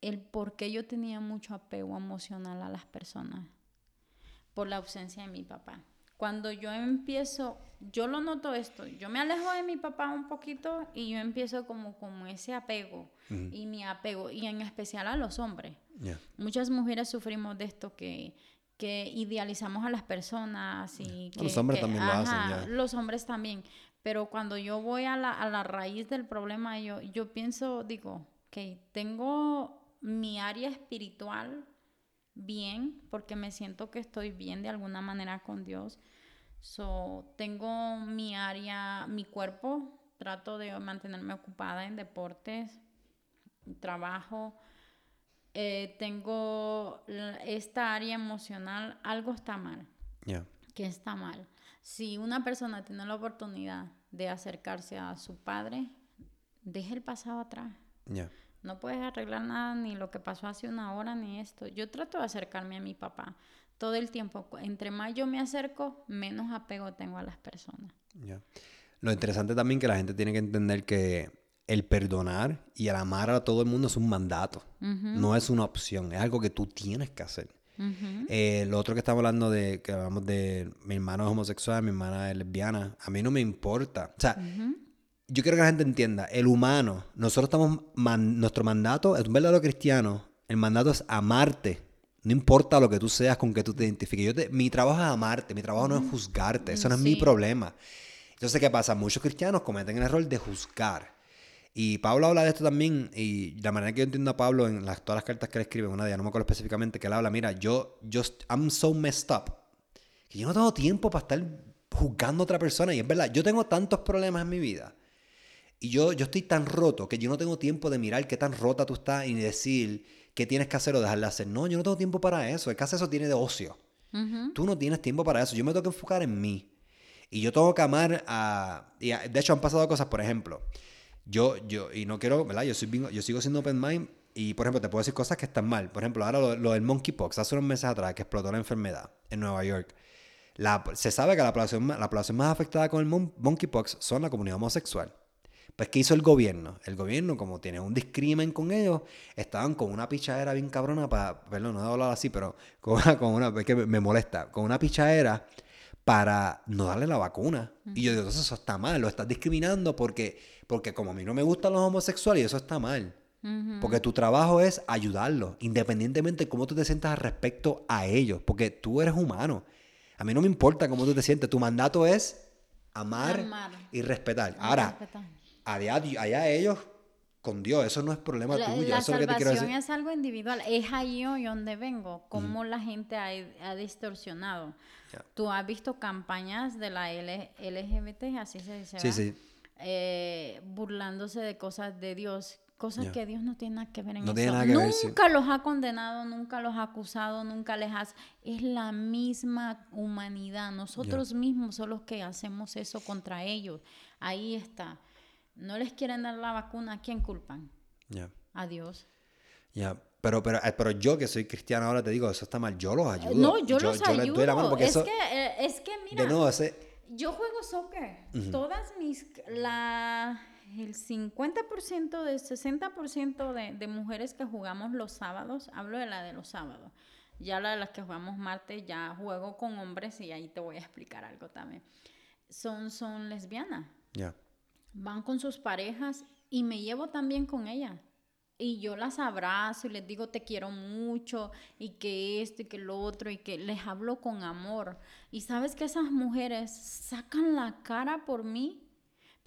el por qué yo tenía mucho apego emocional a las personas por la ausencia de mi papá. Cuando yo empiezo, yo lo noto esto, yo me alejo de mi papá un poquito y yo empiezo como, como ese apego y mi apego, y en especial a los hombres. Muchas mujeres sufrimos de esto que, que idealizamos a las personas y que, los hombres también lo hacen. Los hombres también. Pero cuando yo voy a la, a la raíz del problema, yo, yo pienso, digo, que tengo mi área espiritual bien, porque me siento que estoy bien de alguna manera con Dios. So, tengo mi área, mi cuerpo, trato de mantenerme ocupada en deportes, trabajo. Eh, tengo esta área emocional, algo está mal. ¿Qué está mal? Si una persona tiene la oportunidad de acercarse a su padre, deje el pasado atrás. No puedes arreglar nada, ni lo que pasó hace una hora, ni esto. Yo trato de acercarme a mi papá todo el tiempo. Entre más yo me acerco, menos apego tengo a las personas. Lo interesante también que la gente tiene que entender que el perdonar y el amar a todo el mundo es un mandato. No es una opción, es algo que tú tienes que hacer. Eh, lo otro que estamos hablando de, que hablamos de mi hermano es homosexual, mi hermana es lesbiana, a mí no me importa. O sea, yo quiero que la gente entienda, el humano, nosotros estamos, nuestro mandato, es un verdadero cristiano, el mandato es amarte. No importa lo que tú seas, con que tú te identifiques. Yo mi trabajo es amarte, mi trabajo no es juzgarte, eso no es mi problema. Entonces, ¿qué pasa? Muchos cristianos cometen el error de juzgar. Y Pablo habla de esto también, y la manera que yo entiendo a Pablo en las, todas las cartas que él escribe, una de ellas, no me acuerdo específicamente, que él habla, mira, yo, yo, I'm so messed up, que yo no tengo tiempo para estar juzgando a otra persona. Y es verdad, yo tengo tantos problemas en mi vida. Y yo, yo estoy tan roto que yo no tengo tiempo de mirar qué tan rota tú estás y decir qué tienes que hacer o dejar de hacer. No, yo no tengo tiempo para eso. El que hace eso tiene de ocio. Tú no tienes tiempo para eso. Yo me tengo que enfocar en mí. Y yo tengo que amar a... Y de hecho han pasado cosas, por ejemplo yo, yo, y no quiero, ¿verdad? Yo, soy, yo sigo siendo open mind y, por ejemplo, te puedo decir cosas que están mal. Por ejemplo, ahora lo, del monkeypox, hace unos meses atrás que explotó la enfermedad en Nueva York. La, se sabe que la población, la población más afectada con el monkeypox son la comunidad homosexual. Pues, ¿qué hizo el gobierno? El gobierno, como tiene un discrimen con ellos, estaban con una pichadera bien cabrona para, perdón, no he hablado así, pero con una, con una, es que me molesta, con una pichadera para no darle la vacuna. Y yo digo, entonces eso está mal, lo estás discriminando porque, porque como a mí no me gustan los homosexuales, eso está mal. Porque tu trabajo es ayudarlos, independientemente de cómo tú te sientas respecto a ellos, porque tú eres humano. A mí no me importa cómo tú te sientes, tu mandato es amar, y respetar. Ahora, allá ellos con Dios. Eso no es problema La, tuyo. la eso es lo que te quiero salvación decir. es algo individual. Es ahí hoy donde vengo. Cómo la gente ha, ha distorsionado. Ya. Tú has visto campañas de la L- LGBT, así se dice. Sí. Eh, burlándose de cosas de Dios. Cosas que Dios no tiene nada que ver en No eso. tiene nada que ver, sí. nunca los ha condenado, nunca los ha acusado, nunca les has... Es la misma humanidad. Nosotros mismos son los que hacemos eso contra ellos. Ahí está. No les quieren dar la vacuna, ¿a quién culpan? Ya. A Dios. Ya. Pero, pero, eh, pero yo que soy cristiano ahora te digo, eso está mal. Yo los ayudo. No, yo, los les ayudo. doy la mano porque es, eso, que, eh, es que, mira, de nuevo, ese, yo juego soccer. Todas mis, la, el 50% de 60% de, de mujeres que jugamos los sábados, hablo de la de los sábados. Ya la de las que jugamos martes, ya juego con hombres y ahí te voy a explicar algo también. Son, son lesbianas. ya. Van con sus parejas y me llevo también con ellas. Y yo las abrazo y les digo te quiero mucho y que esto y que lo otro y que les hablo con amor. Y sabes que esas mujeres sacan la cara por mí.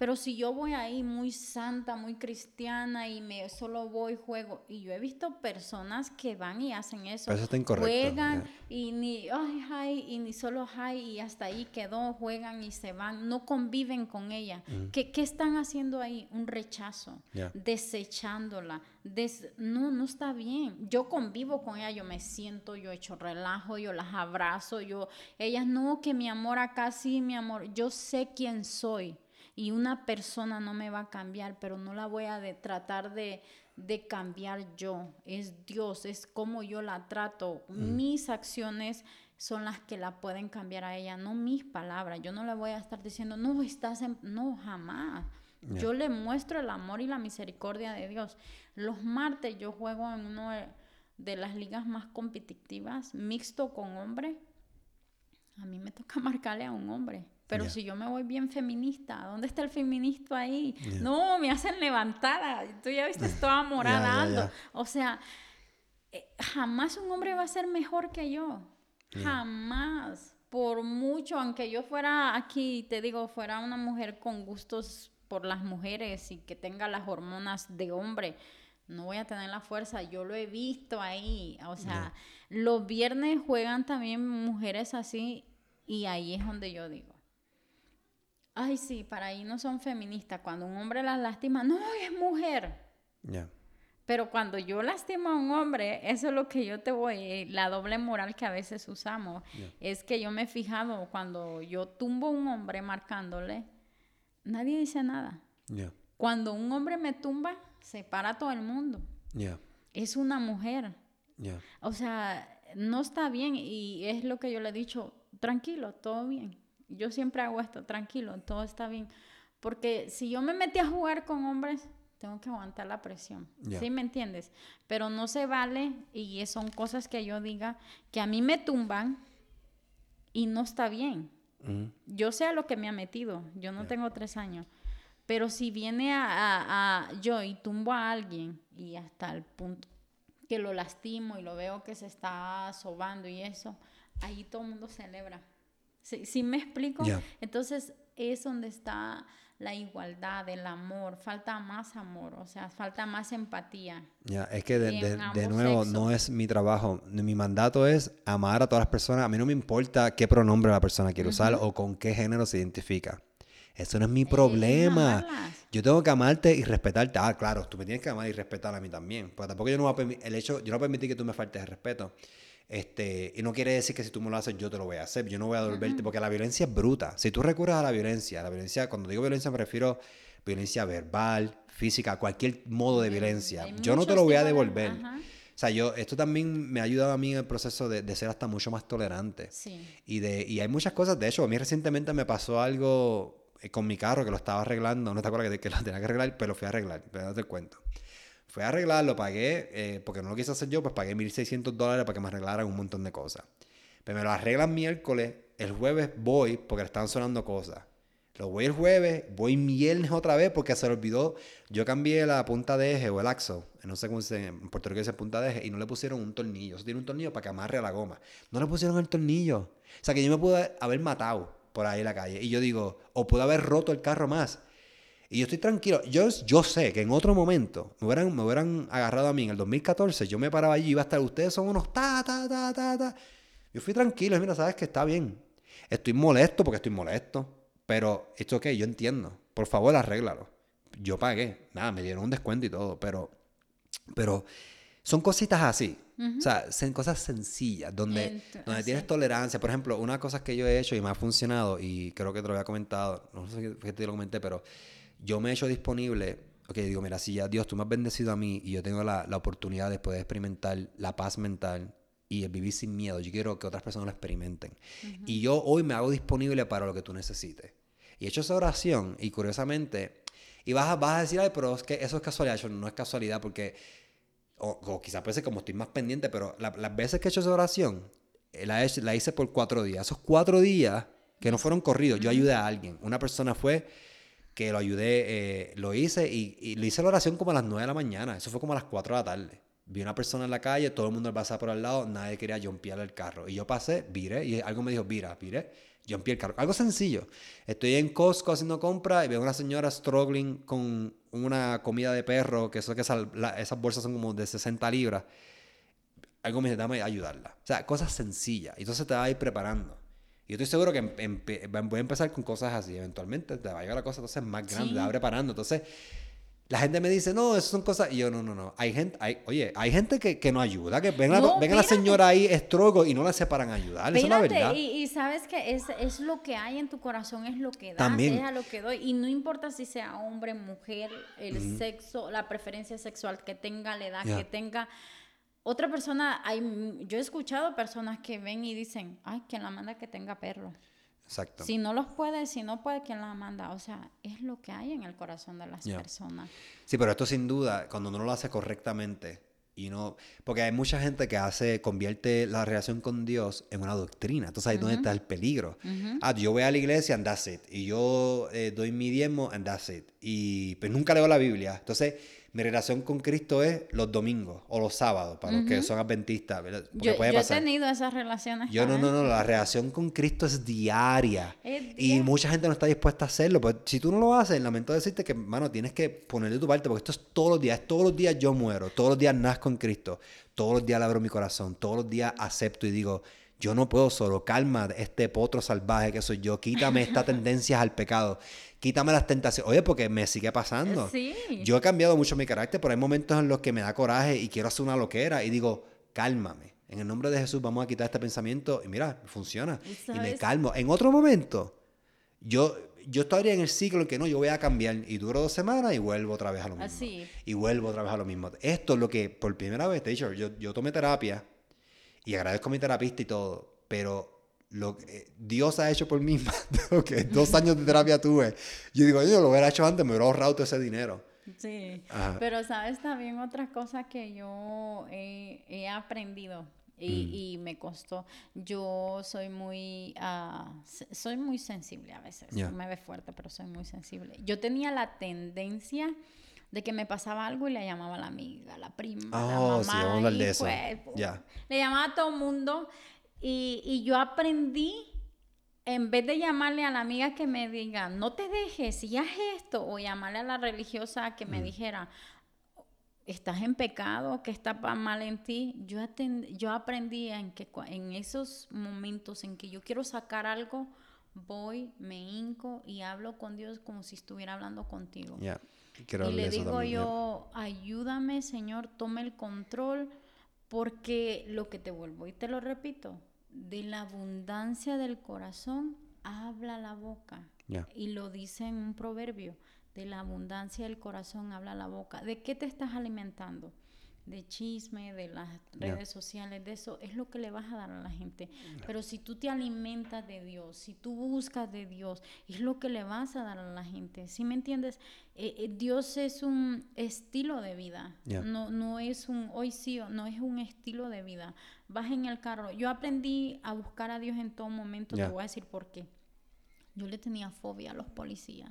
Pero si yo voy ahí muy santa, muy cristiana y me solo voy, juego. Y yo he visto personas que van y hacen eso. Eso está incorrecto, Juegan ya. y ni, ay, ay, y ni solo hay y hasta ahí quedó, juegan y se van, no conviven con ella. ¿Qué, qué están haciendo ahí? Un rechazo, desechándola. des- no, no está bien. Yo convivo con ella, yo me siento, yo echo relajo, yo las abrazo, yo, ellas no, que mi amor acá sí, mi amor, yo sé quién soy. Y una persona no me va a cambiar, pero no la voy a de- tratar de, de cambiar yo. Es Dios, es como yo la trato. Mis acciones son las que la pueden cambiar a ella, no mis palabras. Yo no le voy a estar diciendo, no, estás en... No, jamás. Yo le muestro el amor y la misericordia de Dios. Los martes yo juego en de- de las ligas más competitivas, mixto con hombre. A mí me toca marcarle a un hombre. Pero si yo me voy bien feminista, ¿dónde está el feminista ahí? No, me hacen levantada. Tú ya viste, toda morada ya. O sea, eh, jamás un hombre va a ser mejor que yo. Jamás. Por mucho, aunque yo fuera aquí, te digo, fuera una mujer con gustos por las mujeres y que tenga las hormonas de hombre, no voy a tener la fuerza. Yo lo he visto ahí. O sea, los viernes juegan también mujeres así y ahí es donde yo digo. Ay, sí, para ahí no son feministas. Cuando un hombre las lastima, no, es mujer. Ya. Pero cuando yo lastimo a un hombre, eso es lo que yo te voy, eh, la doble moral que a veces usamos, Ya. es que yo me he fijado cuando yo tumbo a un hombre marcándole, nadie dice nada. Ya. Cuando un hombre me tumba, se para todo el mundo. Ya. Es una mujer. O sea, no está bien y es lo que yo le he dicho, tranquilo, todo bien. Yo siempre hago esto, tranquilo, todo está bien. Porque si yo me metí a jugar con hombres, tengo que aguantar la presión. Ya. ¿Sí me entiendes? Pero no se vale y son cosas que yo diga que a mí me tumban y no está bien. Yo sé a lo que me ha metido, yo no tengo tres años. Pero si viene a, a- a yo y tumbo a alguien y hasta el punto que lo lastimo y lo veo que se está sobando y eso, ahí todo el mundo celebra. ¿Sí, sí me explico? Ya. Entonces es donde está la igualdad, el amor, falta más amor, o sea, falta más empatía. Ya, es que de, de- de nuevo sexos. no es mi trabajo. Mi mandato es amar a todas las personas. A mí no me importa qué pronombre la persona quiere usar o con qué género se identifica. Eso no es mi problema. Yo tengo que amarte y respetarte. Ah, claro, tú me tienes que amar y respetar a mí también. Porque tampoco yo no voy a permitir, el hecho, yo no voy a permitir que tú me faltes el respeto. Este, y no quiere decir que si tú me lo haces, yo te lo voy a hacer. Yo no voy a devolverte, porque la violencia es bruta. Si tú recurres a la violencia, la violencia, cuando digo violencia me refiero a violencia verbal, física, cualquier modo de violencia. Yo no te lo voy a devolver. ajá. O sea, yo, esto también me ha ayudado a mí en el proceso de, de ser hasta mucho más tolerante. Sí. Y, de, y hay muchas cosas, de hecho, a mí recientemente me pasó algo eh, con mi carro que lo estaba arreglando, no te acuerdas que, que lo tenía que arreglar, pero lo fui a arreglar, pero no te cuento. Fui a arreglar, lo pagué, eh, porque no lo quise hacer yo, pues pagué 1.600 dólares para que me arreglaran un montón de cosas. Pero me lo arreglan miércoles, el jueves voy porque le estaban sonando cosas. Lo voy el jueves, voy viernes otra vez porque se le olvidó. Yo cambié la punta de eje o el axo, no sé cómo se en Puerto Rico dice punta de eje, y no le pusieron un tornillo. Eso tiene un tornillo para que amarre a la goma. No le pusieron el tornillo. O sea que yo me pude haber matado por ahí en la calle. Y yo digo, o pude haber roto el carro más. Y yo estoy tranquilo. Yo, yo sé que en otro momento me hubieran, me hubieran agarrado a mí en el 2014. Yo me paraba allí y iba a estar, ustedes son unos ta, ta, ta, ta, ta. Yo fui tranquilo. Mira, sabes que está bien. Estoy molesto porque estoy molesto. Pero esto ok, yo entiendo. Por favor, arréglalo. Yo pagué. Nada, me dieron un descuento y todo. Pero, pero son cositas así. O sea, son cosas sencillas, donde, donde tienes tolerancia. Por ejemplo, una cosa que yo he hecho y me ha funcionado, y creo que te lo había comentado, no sé si te lo comenté, pero yo me he hecho disponible, ok, digo, mira, si ya Dios, tú me has bendecido a mí y yo tengo la, la oportunidad de poder experimentar la paz mental y el vivir sin miedo, yo quiero que otras personas lo experimenten. Y yo hoy me hago disponible para lo que tú necesites. Y he hecho esa oración y curiosamente, y vas a, vas a decir, ay, pero es que eso es casualidad, eso no es casualidad porque o, quizás puede ser como estoy más pendiente, pero las veces que he hecho esa oración, eh, la, la, hice por cuatro días. Esos cuatro días que no fueron corridos, yo ayudé a alguien. Una persona fue que lo ayudé, eh, lo hice y, y, le hice la oración como a las nueve de la mañana. Eso fue como a las cuatro de la tarde. Vi una persona en la calle, todo el mundo pasaba por al lado, nadie quería jumpear el carro. Y yo pasé, viré, y algo me dijo, vira, viré, jumpeé el carro. Algo sencillo. Estoy en Costco haciendo compra y veo una señora struggling con una comida de perro, que eso que esas bolsas son como de 60 libras, algo me dice, dame ayudarla. O sea, cosas sencillas. Y entonces te va a ir preparando. Y yo estoy seguro que voy a empezar con cosas así. Eventualmente te va a llegar la cosa entonces más grande, te va preparando. Entonces, la gente me dice, no, esas son cosas. Y yo, no, no, no. Hay gente, hay, oye, hay gente que, que no ayuda, que ven, la, ven a la señora ahí estrogo y no la separan ayudar. Es la verdad. Y, y, sabes que es, es, lo que hay en tu corazón, es lo que das, También. es a lo que doy. Y no importa si sea hombre, mujer, el sexo, la preferencia sexual que tenga, la edad que tenga. Otra persona, hay, yo he escuchado personas que ven y dicen, ay, quien la manda que tenga perro. Exacto. Si no los puede, si no puede, ¿quién la manda? O sea, es lo que hay en el corazón de las personas. Sí, pero esto sin duda, cuando uno lo hace correctamente, y no, porque hay mucha gente que hace, convierte la relación con Dios en una doctrina. Entonces ahí es donde está el peligro. Ah, yo voy a la iglesia and that's it. Y yo eh, doy mi diezmo and that's it. Y pues nunca leo la Biblia. Entonces mi relación con Cristo es los domingos o los sábados, para los que son adventistas. Yo, yo he tenido esas relaciones. Yo no, no, no, la relación con Cristo es diaria. y mucha gente no está dispuesta a hacerlo. Pues si tú no lo haces, lamento decirte que, mano, tienes que ponerle tu parte, porque esto es todos los días, todos los días yo muero, todos los días nazco en Cristo, todos los días le abro mi corazón, todos los días acepto y digo, yo no puedo solo, calma este potro salvaje que soy yo, quítame estas tendencias al pecado quítame las tentaciones. Oye, porque me sigue pasando. Sí. Yo he cambiado mucho mi carácter, pero hay momentos en los que me da coraje y quiero hacer una loquera y digo, cálmame. En el nombre de Jesús vamos a quitar este pensamiento y mira, funciona. Y me calmo. En otro momento, yo, yo estaría en el ciclo en que no, yo voy a cambiar y duro dos semanas y vuelvo otra vez a lo mismo. Así. Y vuelvo otra vez a lo mismo. Esto es lo que por primera vez te he dicho, yo, yo tomé terapia y agradezco a mi terapista y todo, pero lo que Dios ha hecho por mí, que dos años de terapia tuve. Yo digo, yo lo hubiera hecho antes, me hubiera ahorrado todo ese dinero. Sí, pero sabes también otra cosa que yo he, aprendido y, mm. me costó. Yo soy muy, uh, soy muy sensible a veces. Me ve fuerte, pero soy muy sensible. Yo tenía la tendencia de que me pasaba algo y le llamaba a la amiga, a la prima, a la oh, mamá. Sí, de eso. Le llamaba a todo el mundo y, yo aprendí, en vez de llamarle a la amiga que me diga, no te dejes, y haz esto, o llamarle a la religiosa que me mm. dijera, estás en pecado, que está mal en ti, yo, yo aprendí en que en esos momentos en que yo quiero sacar algo, voy, me hinco y hablo con Dios como si estuviera hablando contigo. y le digo yo, ayúdame Señor, tome el control, porque lo que te vuelvo y te lo repito, de la abundancia del corazón habla la boca. Y lo dice en un proverbio, de la abundancia del corazón habla la boca. ¿De qué te estás alimentando? De chisme, de las redes sociales, de eso, es lo que le vas a dar a la gente. Pero si tú te alimentas de Dios, si tú buscas de Dios, es lo que le vas a dar a la gente. ¿Sí me entiendes? Eh, eh, Dios es un estilo de vida, no, no es un hoy sí o no es un estilo de vida. Vas en el carro. Yo aprendí a buscar a Dios en todo momento, te voy a decir por qué. Yo le tenía fobia a los policías.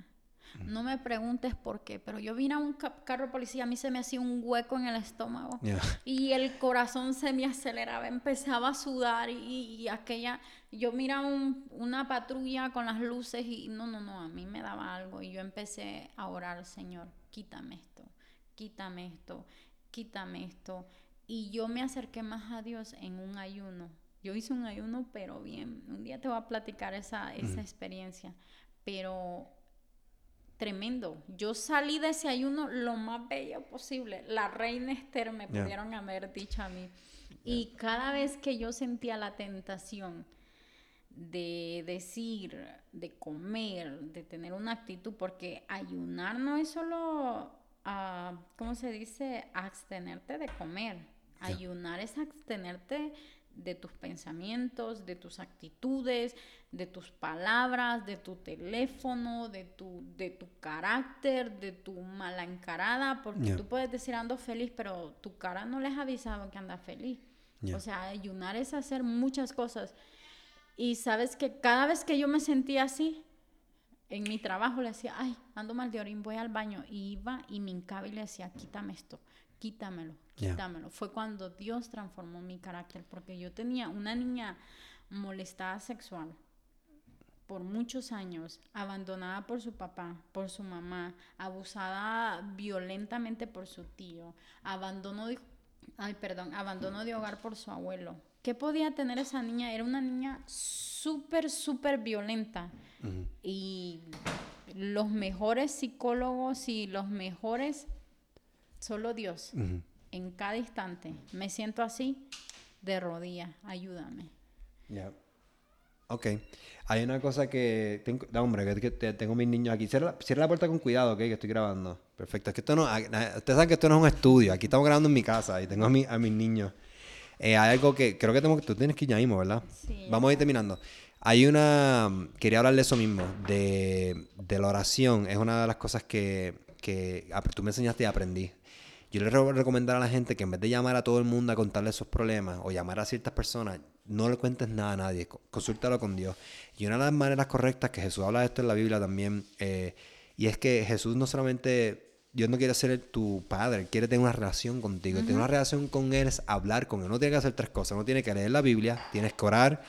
No me preguntes por qué, pero yo vine a un carro de policía, a mí se me hacía un hueco en el estómago y el corazón se me aceleraba, empezaba a sudar y, aquella, yo miraba una patrulla con las luces y no, no, no, a mí me daba algo y yo empecé a orar, Señor, quítame esto, quítame esto, quítame esto. Y yo me acerqué más a Dios en un ayuno. Yo hice un ayuno, pero bien. Un día te voy a platicar esa, esa experiencia. Pero tremendo. Yo salí de ese ayuno lo más bello posible. La reina Esther me pudieron haber dicho a mí. Y cada vez que yo sentía la tentación de decir, de comer, de tener una actitud, porque ayunar no es solo, uh, ¿cómo se dice? Abstenerte de comer. Ayunar es abstenerte de tus pensamientos, de tus actitudes, de tus palabras, de tu teléfono, de tu, de tu carácter, de tu mala encarada, porque tú puedes decir ando feliz, pero tu cara no les ha avisado que anda feliz. O sea, ayunar es hacer muchas cosas. Y sabes que cada vez que yo me sentía así, en mi trabajo le decía, ay, ando mal de orín, voy al baño. Y iba y me hincaba y le decía, quítame esto, quítamelo, quítamelo. Fue cuando Dios transformó mi carácter, porque yo tenía una niña molestada sexual por muchos años, abandonada por su papá, por su mamá, abusada violentamente por su tío, abandono de, ay, perdón, abandono de hogar por su abuelo. ¿Qué podía tener esa niña? Era una niña súper, súper violenta. Y los mejores psicólogos y los mejores, solo Dios, en cada instante. Me siento así, de rodillas, ayúdame. Ya. Ok. Hay una cosa que. Tengo, hombre, que, tengo mis niños aquí. Cierra, la puerta con cuidado, ok, que estoy grabando. Perfecto. Es que esto no. Ustedes saben que esto no es un estudio. Aquí estamos grabando en mi casa y tengo a, mi, a mis niños. Eh, hay algo que creo que tengo, tú tienes que ir ya mismo, ¿verdad? Sí. Vamos a ir terminando. Hay una. Quería hablar de eso mismo, de, de la oración. Es una de las cosas que, que tú me enseñaste y aprendí. Yo le voy a recomendar a la gente que en vez de llamar a todo el mundo a contarle sus problemas o llamar a ciertas personas, no le cuentes nada a nadie, consúltalo con Dios. Y una de las maneras correctas que Jesús habla de esto en la Biblia también, eh, y es que Jesús no solamente, Dios no quiere ser tu padre, quiere tener una relación contigo. Tener una relación con Él es hablar con Él. No tiene que hacer tres cosas, no tiene que leer la Biblia, tienes que orar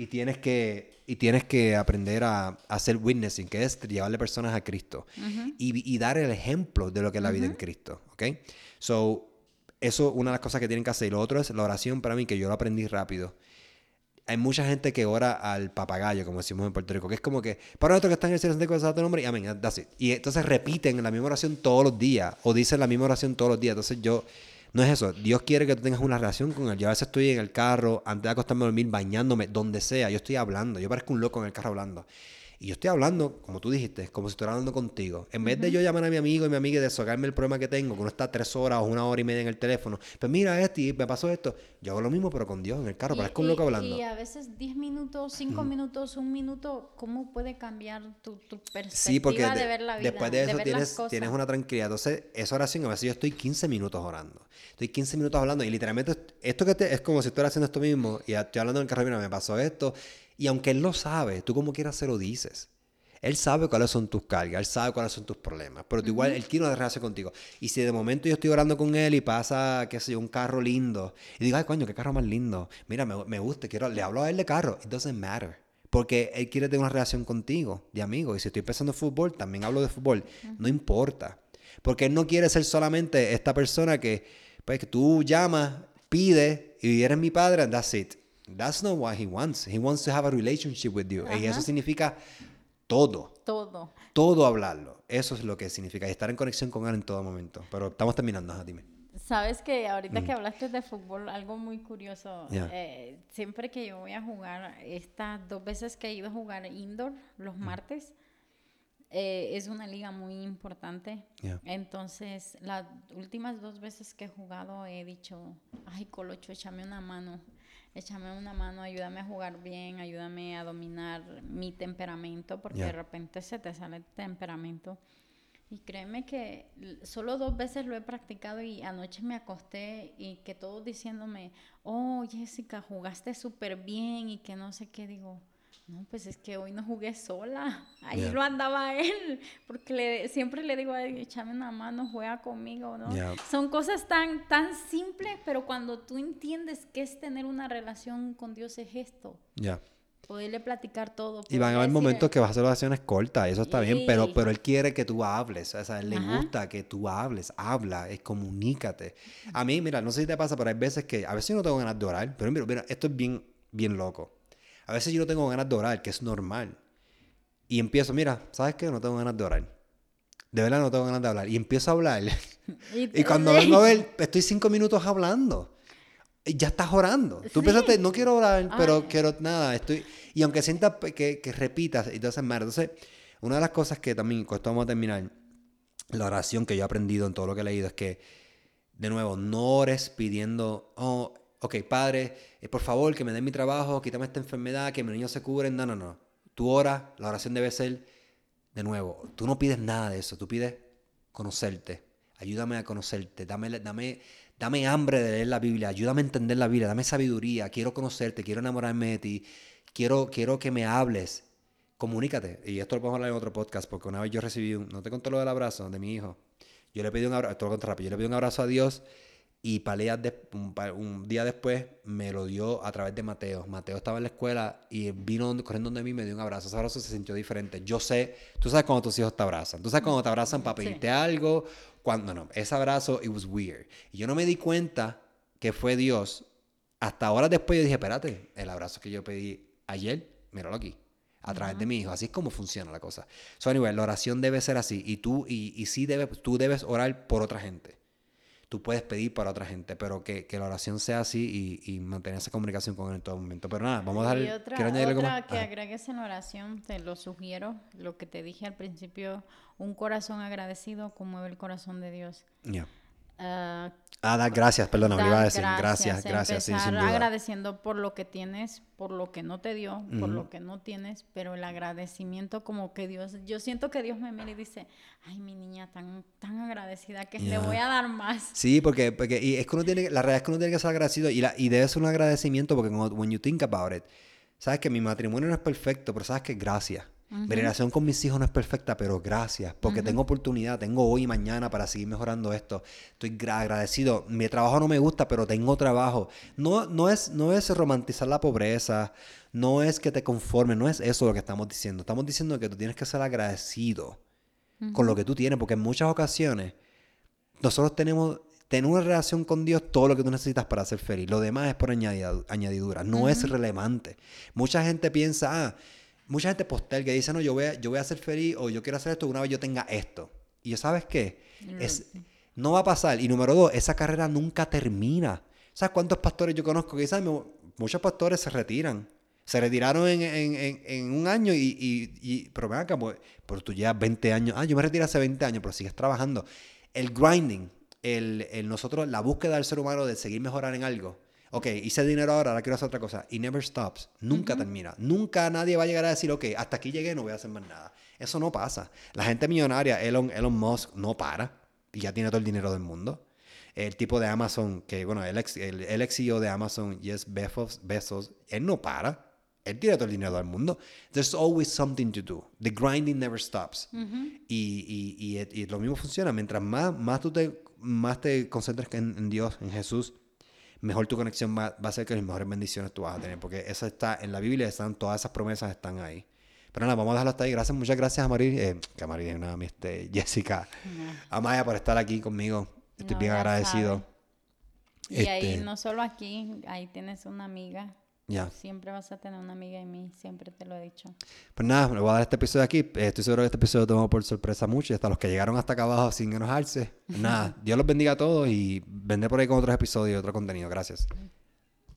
y tienes que, y tienes que aprender a, hacer witnessing, que es llevarle personas a Cristo y, dar el ejemplo de lo que es la vida en Cristo. ¿Ok? So, eso es una de las cosas que tienen que hacer. Y lo otro es la oración para mí, que yo lo aprendí rápido. Hay mucha gente que ora al papagayo, como decimos en Puerto Rico, que es como que, para nosotros que están en el cielo, de tu nombre, y amén, that's it. Y entonces repiten la misma oración todos los días, o dicen la misma oración todos los días. Entonces yo, no es eso. Dios quiere que tú tengas una relación con Él. Yo a veces estoy en el carro, antes de acostarme a dormir, bañándome, donde sea. Yo estoy hablando. Yo parezco un loco en el carro hablando. Y yo estoy hablando, como tú dijiste, como si estuviera hablando contigo. En vez de yo llamar a mi amigo y mi amiga y desahogarme el problema que tengo, que uno está tres horas o una hora y media en el teléfono, pues mira esto y me pasó esto. Yo hago lo mismo, pero con Dios en el carro, parezco un loco hablando. Y a veces diez minutos, cinco minutos, un minuto, ¿cómo puede cambiar tu, perspectiva sí, porque de, ver la vida? Después de eso tienes, tienes una tranquilidad. Entonces, esa oración, a veces yo estoy 15 minutos orando. Estoy 15 minutos hablando y literalmente esto que te, es como si estuviera haciendo esto mismo y estoy hablando en el carro, mira, me pasó esto. Y aunque él lo sabe, tú como quieras se lo dices. Él sabe cuáles son tus cargas, Él sabe cuáles son tus problemas, pero igual Él quiere una relación contigo. Y si de momento yo estoy orando con Él y pasa, qué sé yo, un carro lindo, y digo, ay, coño, qué carro más lindo, mira, me, me gusta, quiero, le hablo a Él de carro, it doesn't matter. Porque Él quiere tener una relación contigo, de amigo. Y si estoy pensando en fútbol, también hablo de fútbol. No importa. Porque Él no quiere ser solamente esta persona que, pues, que tú llamas, pides, y eres mi padre, and that's it. That's not what He wants. He wants to have a relationship with you. Y eso significa todo. Todo. Todo hablarlo. Eso es lo que significa. Y estar en conexión con él en todo momento. Pero estamos terminando, dime. Sabes que ahorita que hablaste de fútbol, algo muy curioso. Eh, siempre que yo voy a jugar, estas dos veces que he ido a jugar indoor, los martes, eh, es una liga muy importante. Entonces, las últimas dos veces que he jugado he dicho, ay, Colocho, échame una mano échame una mano, ayúdame a jugar bien, ayúdame a dominar mi temperamento, porque de repente se te sale el temperamento. Y créeme que solo dos veces lo he practicado y anoche me acosté y que todos diciéndome, oh Jessica, jugaste súper bien y que no sé qué, digo, no, pues es que hoy no jugué sola. Ahí lo andaba él. Porque le, siempre le digo, échame una mano, juega conmigo, ¿no? Son cosas tan, tan simples, pero cuando tú entiendes qué es tener una relación con Dios es esto. Ya. Poderle platicar todo. Y van a haber momentos que vas a hacer oraciones cortas, eso está bien, pero, pero él quiere que tú hables, o sea, él le gusta que tú hables, habla, es, comunícate. A mí, mira, no sé si te pasa, pero hay veces que, a veces yo no tengo ganas de orar, pero mira, mira esto es bien, bien loco. A veces yo no tengo ganas de orar, que es normal. Y empiezo, mira, ¿sabes qué? No tengo ganas de orar. De verdad no tengo ganas de hablar. Y empiezo a hablar. y, cuando vengo a ver, estoy cinco minutos hablando. Y ya estás orando. Tú pensaste, no quiero orar, pero quiero nada. Estoy... Y aunque sientas que, que repitas haces mal. Entonces, una de las cosas que también, cuando vamos a terminar, la oración que yo he aprendido en todo lo que he leído es que, de nuevo, no ores pidiendo, oh, ok, padre, eh, por favor, que me den mi trabajo, quítame esta enfermedad, que mis niños se cubren. No, no, no. Tú oras, la oración debe ser, de nuevo, tú no pides nada de eso, tú pides conocerte. Ayúdame a conocerte, dame, dame, dame hambre de leer la Biblia, ayúdame a entender la Biblia, dame sabiduría, quiero conocerte, quiero enamorarme de ti, quiero, quiero que me hables, comunícate. Y esto lo podemos hablar en otro podcast, porque una vez yo recibí, un, no te conté lo del abrazo de mi hijo, yo le pedí un abrazo, esto lo rápido, yo le pedí un abrazo a Dios y de, un, día después me lo dio a través de Mateo. Mateo estaba en la escuela y vino corriendo donde mí y me dio un abrazo. Ese abrazo se sintió diferente. Yo sé, tú sabes cuando tus hijos te abrazan. Tú sabes cuando te abrazan para pedirte algo. Cuando no, ese abrazo, it was weird. Y yo no me di cuenta que fue Dios. Hasta ahora después yo dije, espérate, el abrazo que yo pedí ayer, míralo aquí a través de mi hijo. Así es como funciona la cosa. So, anyway, la oración debe ser así. Y tú, y, y sí debes, tú debes orar por otra gente tú puedes pedir para otra gente, pero que, que la oración sea así y, y, mantener esa comunicación con él en todo momento. Pero nada, vamos a darle... Y otra, otra que agregues en la oración, te lo sugiero, lo que te dije al principio, un corazón agradecido conmueve el corazón de Dios. Ya. Ah, ah, dar gracias, perdona, me iba a decir gracias, gracias. sí, agradeciendo por lo que tienes, por lo que no te dio, por lo que no tienes, pero el agradecimiento como que Dios, yo siento que Dios me mira y dice, ay, mi niña tan, tan agradecida que le voy a dar más. Sí, porque, porque y es que uno tiene, la realidad es que uno tiene que ser agradecido y, la, y debe ser un agradecimiento porque cuando when you think about it, sabes que mi matrimonio no es perfecto, pero sabes que gracias. Mi relación con mis hijos no es perfecta, pero gracias, porque tengo oportunidad, tengo hoy y mañana para seguir mejorando esto. Estoy agradecido. Mi trabajo no me gusta, pero tengo trabajo. No, no, es, no es romantizar la pobreza, no es que te conformes, no es eso lo que estamos diciendo. Estamos diciendo que tú tienes que ser agradecido con lo que tú tienes, porque en muchas ocasiones nosotros tenemos tener una relación con Dios todo lo que tú necesitas para ser feliz. Lo demás es por añadidura, no es relevante. Mucha gente piensa, ah, mucha gente postel que dice, no, yo voy, a, yo voy a ser feliz o yo quiero hacer esto una vez yo tenga esto. Y yo, ¿sabes qué? Es, no va a pasar. Y número dos, esa carrera nunca termina. ¿Sabes cuántos pastores yo conozco que dicen, muchos pastores se retiran? Se retiraron en, en, en, un año y, y, y pero acá, pues, pero tú llevas 20 años. Ah, yo me retiré hace 20 años, pero sigues trabajando. El grinding, el, el nosotros, la búsqueda del ser humano de seguir mejorando en algo, ok, hice dinero ahora, ahora quiero hacer otra cosa. Y never stops. Nunca termina. Nunca nadie va a llegar a decir, ok, hasta aquí llegué, no voy a hacer más nada. Eso no pasa. La gente millonaria, Elon, Elon Musk, no para. Y ya tiene todo el dinero del mundo. El tipo de Amazon, que bueno, el ex, el, el ex CEO de Amazon, Yes Bezos, Bezos, él no para. Él tiene todo el dinero del mundo. There's always something to do. The grinding never stops. y, y, y, y, lo mismo funciona. Mientras más, más tú te, más te concentres en, en Dios, en Jesús, mejor tu conexión va, a ser que las mejores bendiciones tú vas a tener. Porque eso está en la Biblia, están, todas esas promesas están ahí. Pero nada, vamos a dejarlo hasta ahí. Gracias, muchas gracias a María, eh, que a María, nada, este, Jessica, a Maya por estar aquí conmigo. Estoy bien agradecido. Y ahí, este no solo aquí, ahí tienes una amiga Siempre vas a tener una amiga en mí, siempre te lo he dicho. Pues nada, me voy a dar este episodio aquí. Eh, estoy seguro que este episodio tomó por sorpresa mucho y hasta los que llegaron hasta acá abajo sin enojarse. Nada, Dios los bendiga a todos y vendré por ahí con otros episodios y otro contenido. Gracias.